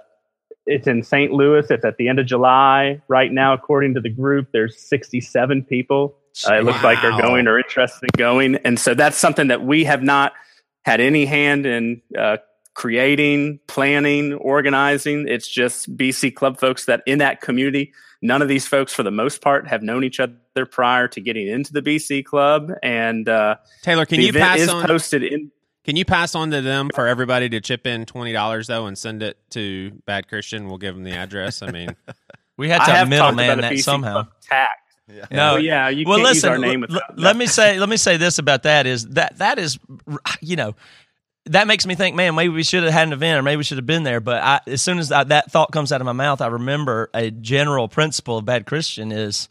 it's in St. Louis. It's at the end of July right now. According to the group, there's 67 people. Uh, it looks like are going or interested in going, and so that's something that we have not had any hand in uh, creating, planning, organizing. It's just BC club folks that in that community. None of these folks, for the most part, have known each other prior to getting into the BC club, and uh, Taylor, can you pass is on? posted in. Can you pass on to them for everybody to chip in twenty dollars though and send it to Bad Christian? We'll give them the address. I mean, We had to have talked middleman that BC somehow. club tax. No, Well, yeah, you well, can't listen. use our name l- without let me say, let me say this about that is that that is, you know, that makes me think, man, maybe we should have had an event or maybe we should have been there. But I, as soon as I, that thought comes out of my mouth, I remember a general principle of Bad Christian is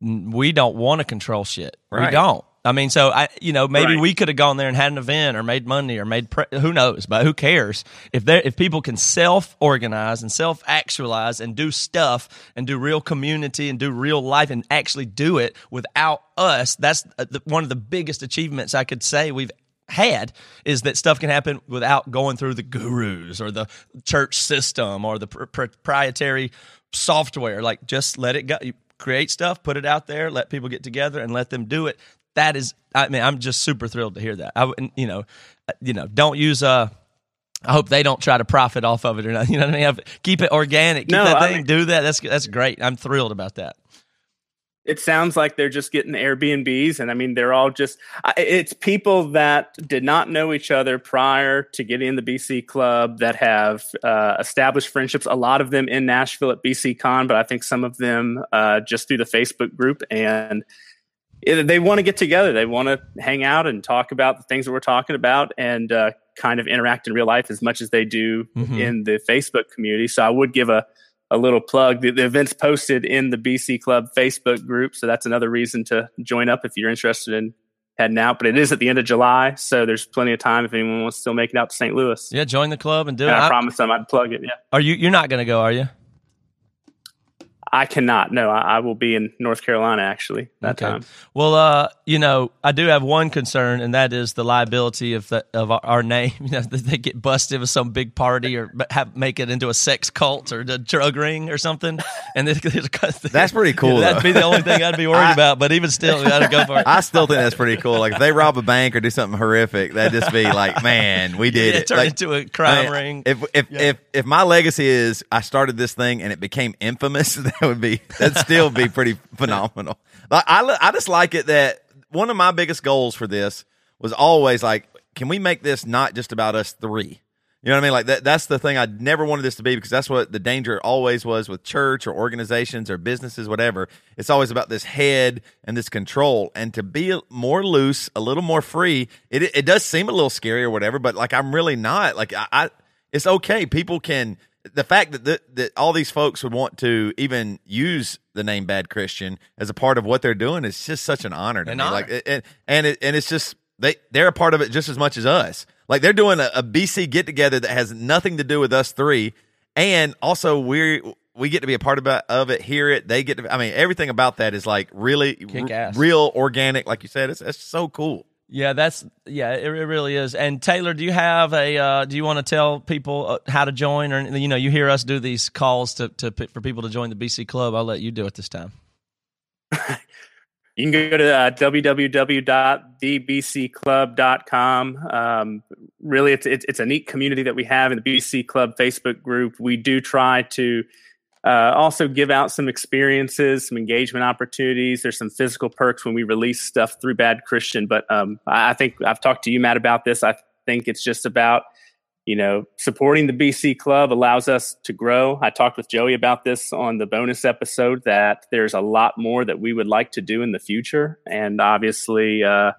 we don't want to control shit. We don't. I mean, so I, you know, maybe Right. we could have gone there and had an event or made money or made pre- who knows, but who cares if they if people can self organize and self actualize and do stuff and do real community and do real life and actually do it without us. That's uh, one of the biggest achievements I could say we've had is that stuff can happen without going through the gurus or the church system or the pr- proprietary software. Like just let it go. You create stuff, put it out there, let people get together and let them do it. That is, I mean, I'm just super thrilled to hear that. I, wouldn't- you know, uh, you know, don't use a. I hope they don't try to profit off of it or not. You know what I mean? Keep it organic. Keep No, that I thing. mean- do that. That's that's great. I'm thrilled about that. It sounds like they're just getting Airbnbs, and I mean they're all just, it's people that did not know each other prior to getting in the BC club that have uh, established friendships. A lot of them in Nashville at BC Con, but I think some of them uh, just through the Facebook group and. it- They want to get together. They want to hang out and talk about the things that we're talking about, and uh, kind of interact in real life as much as they do Mhm. in the Facebook community. So I would give a a little plug. The, the event's posted in the BC Club Facebook group, so that's another reason to join up if you're interested in heading out. But it is at the end of July, so there's plenty of time if anyone wants to still make it out to St. Louis. Yeah, join the club and do And it. I I- promised them I'd plug it. Yeah, are you? You're not going to go, are you? I cannot. No, I, I will be in North Carolina actually that Okay. time. Well, uh, you know, I do have one concern, and that is the liability of the, of our, our name. You know, that they get busted with some big party or have, make it into a sex cult or a drug ring or something. And then, That's pretty cool, That'd be the only thing I'd be worried I- about. But even still, we got to go for it. I still think that's pretty cool. Like if they rob a bank or do something horrific, that'd just be like, man, we did Yeah, it. turn Like, into a crime I mean, ring. If if if if my legacy is I started this thing and it became infamous, that would be that'd still be pretty phenomenal. Like, I I just like it that one of my biggest goals for this was always like, can we make this not just about us three? You know what I mean? Like that that's the thing I never wanted this to be because that's what the danger always was with church or organizations or businesses, whatever. It's always about this head and this control. And to be more loose, a little more free, it it does seem a little scary or whatever, but like I'm really not. Like I, I it's okay. People can the fact that the, that all these folks would want to even use the name Bad Christian as a part of what they're doing is just such an honor to An me. honor. Like and and it, and it's just they they're a part of it just as much as us. Like they're doing a, a BC get together that has nothing to do with us three, and also we we get to be a part of it, of it, hear it. They get to. I mean, everything about that is like really Kick r- ass. real organic, like you said. It's it's so cool. Yeah, that's yeah, it, it really is. And Taylor, do you have a? Uh, do you want to tell people uh, how to join, or you know, you hear us do these calls to, to for people to join the BC Club? I'll let you do it this time. You can go to uh, www.thebcclub.com. Um, really, it's, it's it's a neat community that we have in the BC Club Facebook group. We do try to uh, also give out some experiences, some engagement opportunities. There's some physical perks when we release stuff through Bad Christian. But um, I, think I've talked to you, Matt, about this. I think it's just about you know, supporting the BC Club allows us to grow. I talked with Joey about this on the bonus episode that there's a lot more that we would like to do in the future. And obviously, uh,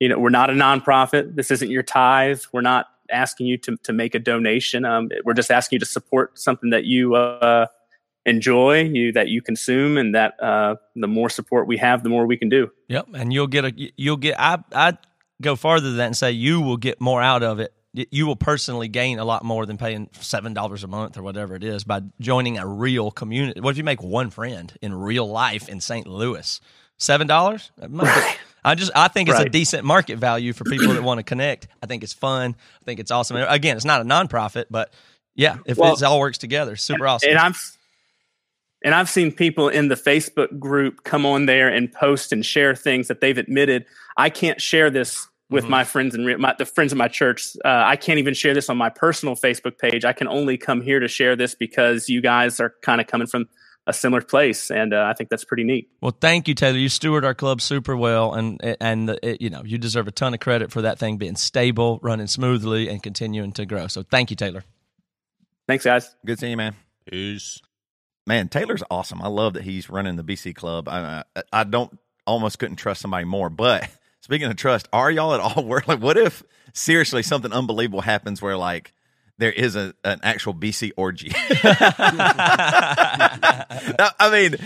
you know, we're not a nonprofit. This isn't your tithe. We're not asking you to, to make a donation. Um, we're just asking you to support something that you uh, enjoy, you that you consume, and that uh, the more support we have, the more we can do. Yep, and you'll get a you'll get. I I go farther than that and say you will get more out of it. You will personally gain a lot more than paying seven dollars a month or whatever it is by joining a real community. What if you make one friend in real life in St. Louis? Seven dollars? I just I think it's a decent market value for people that want to connect. I think it's fun. I think it's awesome. And Again, it's not a nonprofit, but yeah, if Well, it all works together, super awesome. And I've and I've seen people in the Facebook group come on there and post and share things that they've admitted I can't share this with Mm-hmm. my friends and re- my, the friends of my church. Uh, I can't even share this on my personal Facebook page. I can only come here to share this because you guys are kind of coming from a similar place, and uh, I think that's pretty neat. Well, thank you, Taylor. You steward our club super well, and and it, you know you deserve a ton of credit for that thing being stable, running smoothly, and continuing to grow. So, thank you, Taylor. Thanks, guys. Good seeing you, man. Peace. Man, Taylor's awesome. I love that he's running the BC Club. I, I, don't almost couldn't trust somebody more. But speaking of trust, are y'all at all worried? Like, what if seriously something unbelievable happens where like there is a, an actual BC orgy? I mean,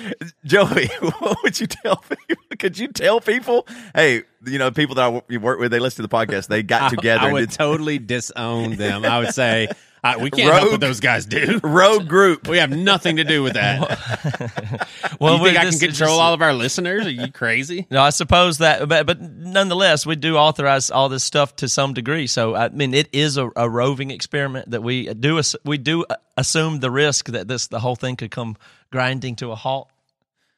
Joey, what would you tell people? Could you tell people, hey, you know, people that I you work with, they listen to the podcast, they got together I, would did totally disown them. I would say uh, we can't help Rogue- what those guys do. road group. We have nothing to do with that. Well, you think we I just- can control just- all of our listeners? Are you crazy? No, I suppose that, but, but nonetheless, we do authorize all this stuff to some degree. So, I mean, it is a, a roving experiment that we do. ass- We do assume the risk that this the whole thing could come grinding to a halt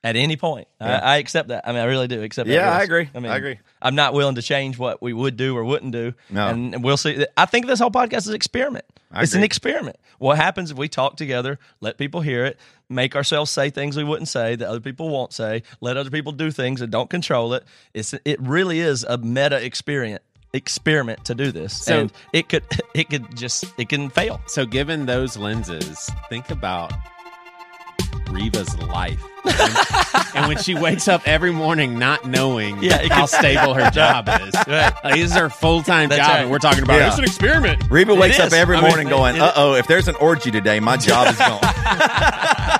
at any point. I, I accept that. I mean, I really do accept. that Yeah, I agree. I mean, I agree. I'm not willing to change what we would do or wouldn't do. No. and we'll see. I think this whole podcast is an experiment. I it's an experiment. What happens if we talk together, let people hear it, make ourselves say things we wouldn't say that other people won't say, let other people do things and don't control it. It's it really is a meta experience experiment to do this, So- and it could it could just it can fail. So, given those lenses, think about Reva's life. And, and when she wakes up every morning not knowing Yeah, how stable her job is. Right. Like, this is her full time job, right. and we're talking about Yeah. it's an experiment. Reba wakes up every I mean, morning going, uh oh, if there's an orgy today, my job is gone.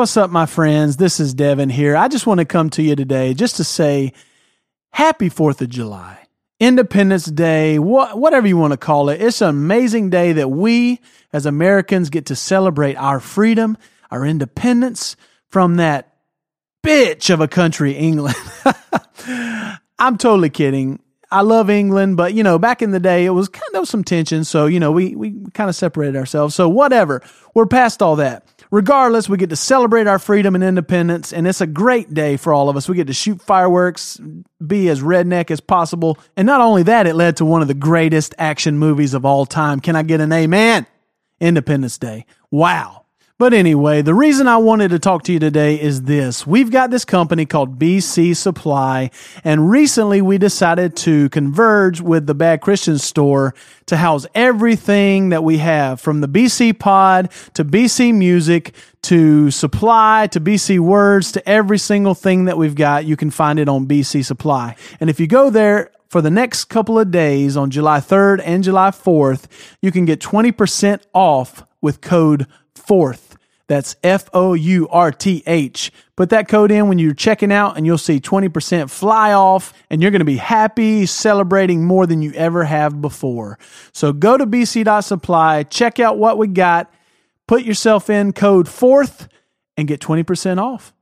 What's up, my friends? This is Devin here. I just want to come to you today just to say happy 4th of July, Independence Day, wha- whatever you want to call it. It's an amazing day that we as Americans get to celebrate our freedom, our independence from that bitch of a country, England. I'm totally kidding. I love England, but you know, back in the day, it was kind of some tension. So, you know, we, we kind of separated ourselves. So, whatever. We're past all that. Regardless, we get to celebrate our freedom and independence, and it's a great day for all of us. We get to shoot fireworks, be as redneck as possible. And not only that, it led to one of the greatest action movies of all time. Can I get an amen? Independence Day. Wow. But anyway, the reason I wanted to talk to you today is this. We've got this company called BC Supply, and recently we decided to converge with the Bad Christian store to house everything that we have from the BC pod to BC music to supply to BC words to every single thing that we've got. You can find it on BC Supply. And if you go there, for the next couple of days on July 3rd and July 4th, you can get 20% off with code FOURTH. That's F O U R T H. Put that code in when you're checking out, and you'll see 20% fly off, and you're going to be happy celebrating more than you ever have before. So go to bc.supply, check out what we got, put yourself in code FOURTH, and get 20% off.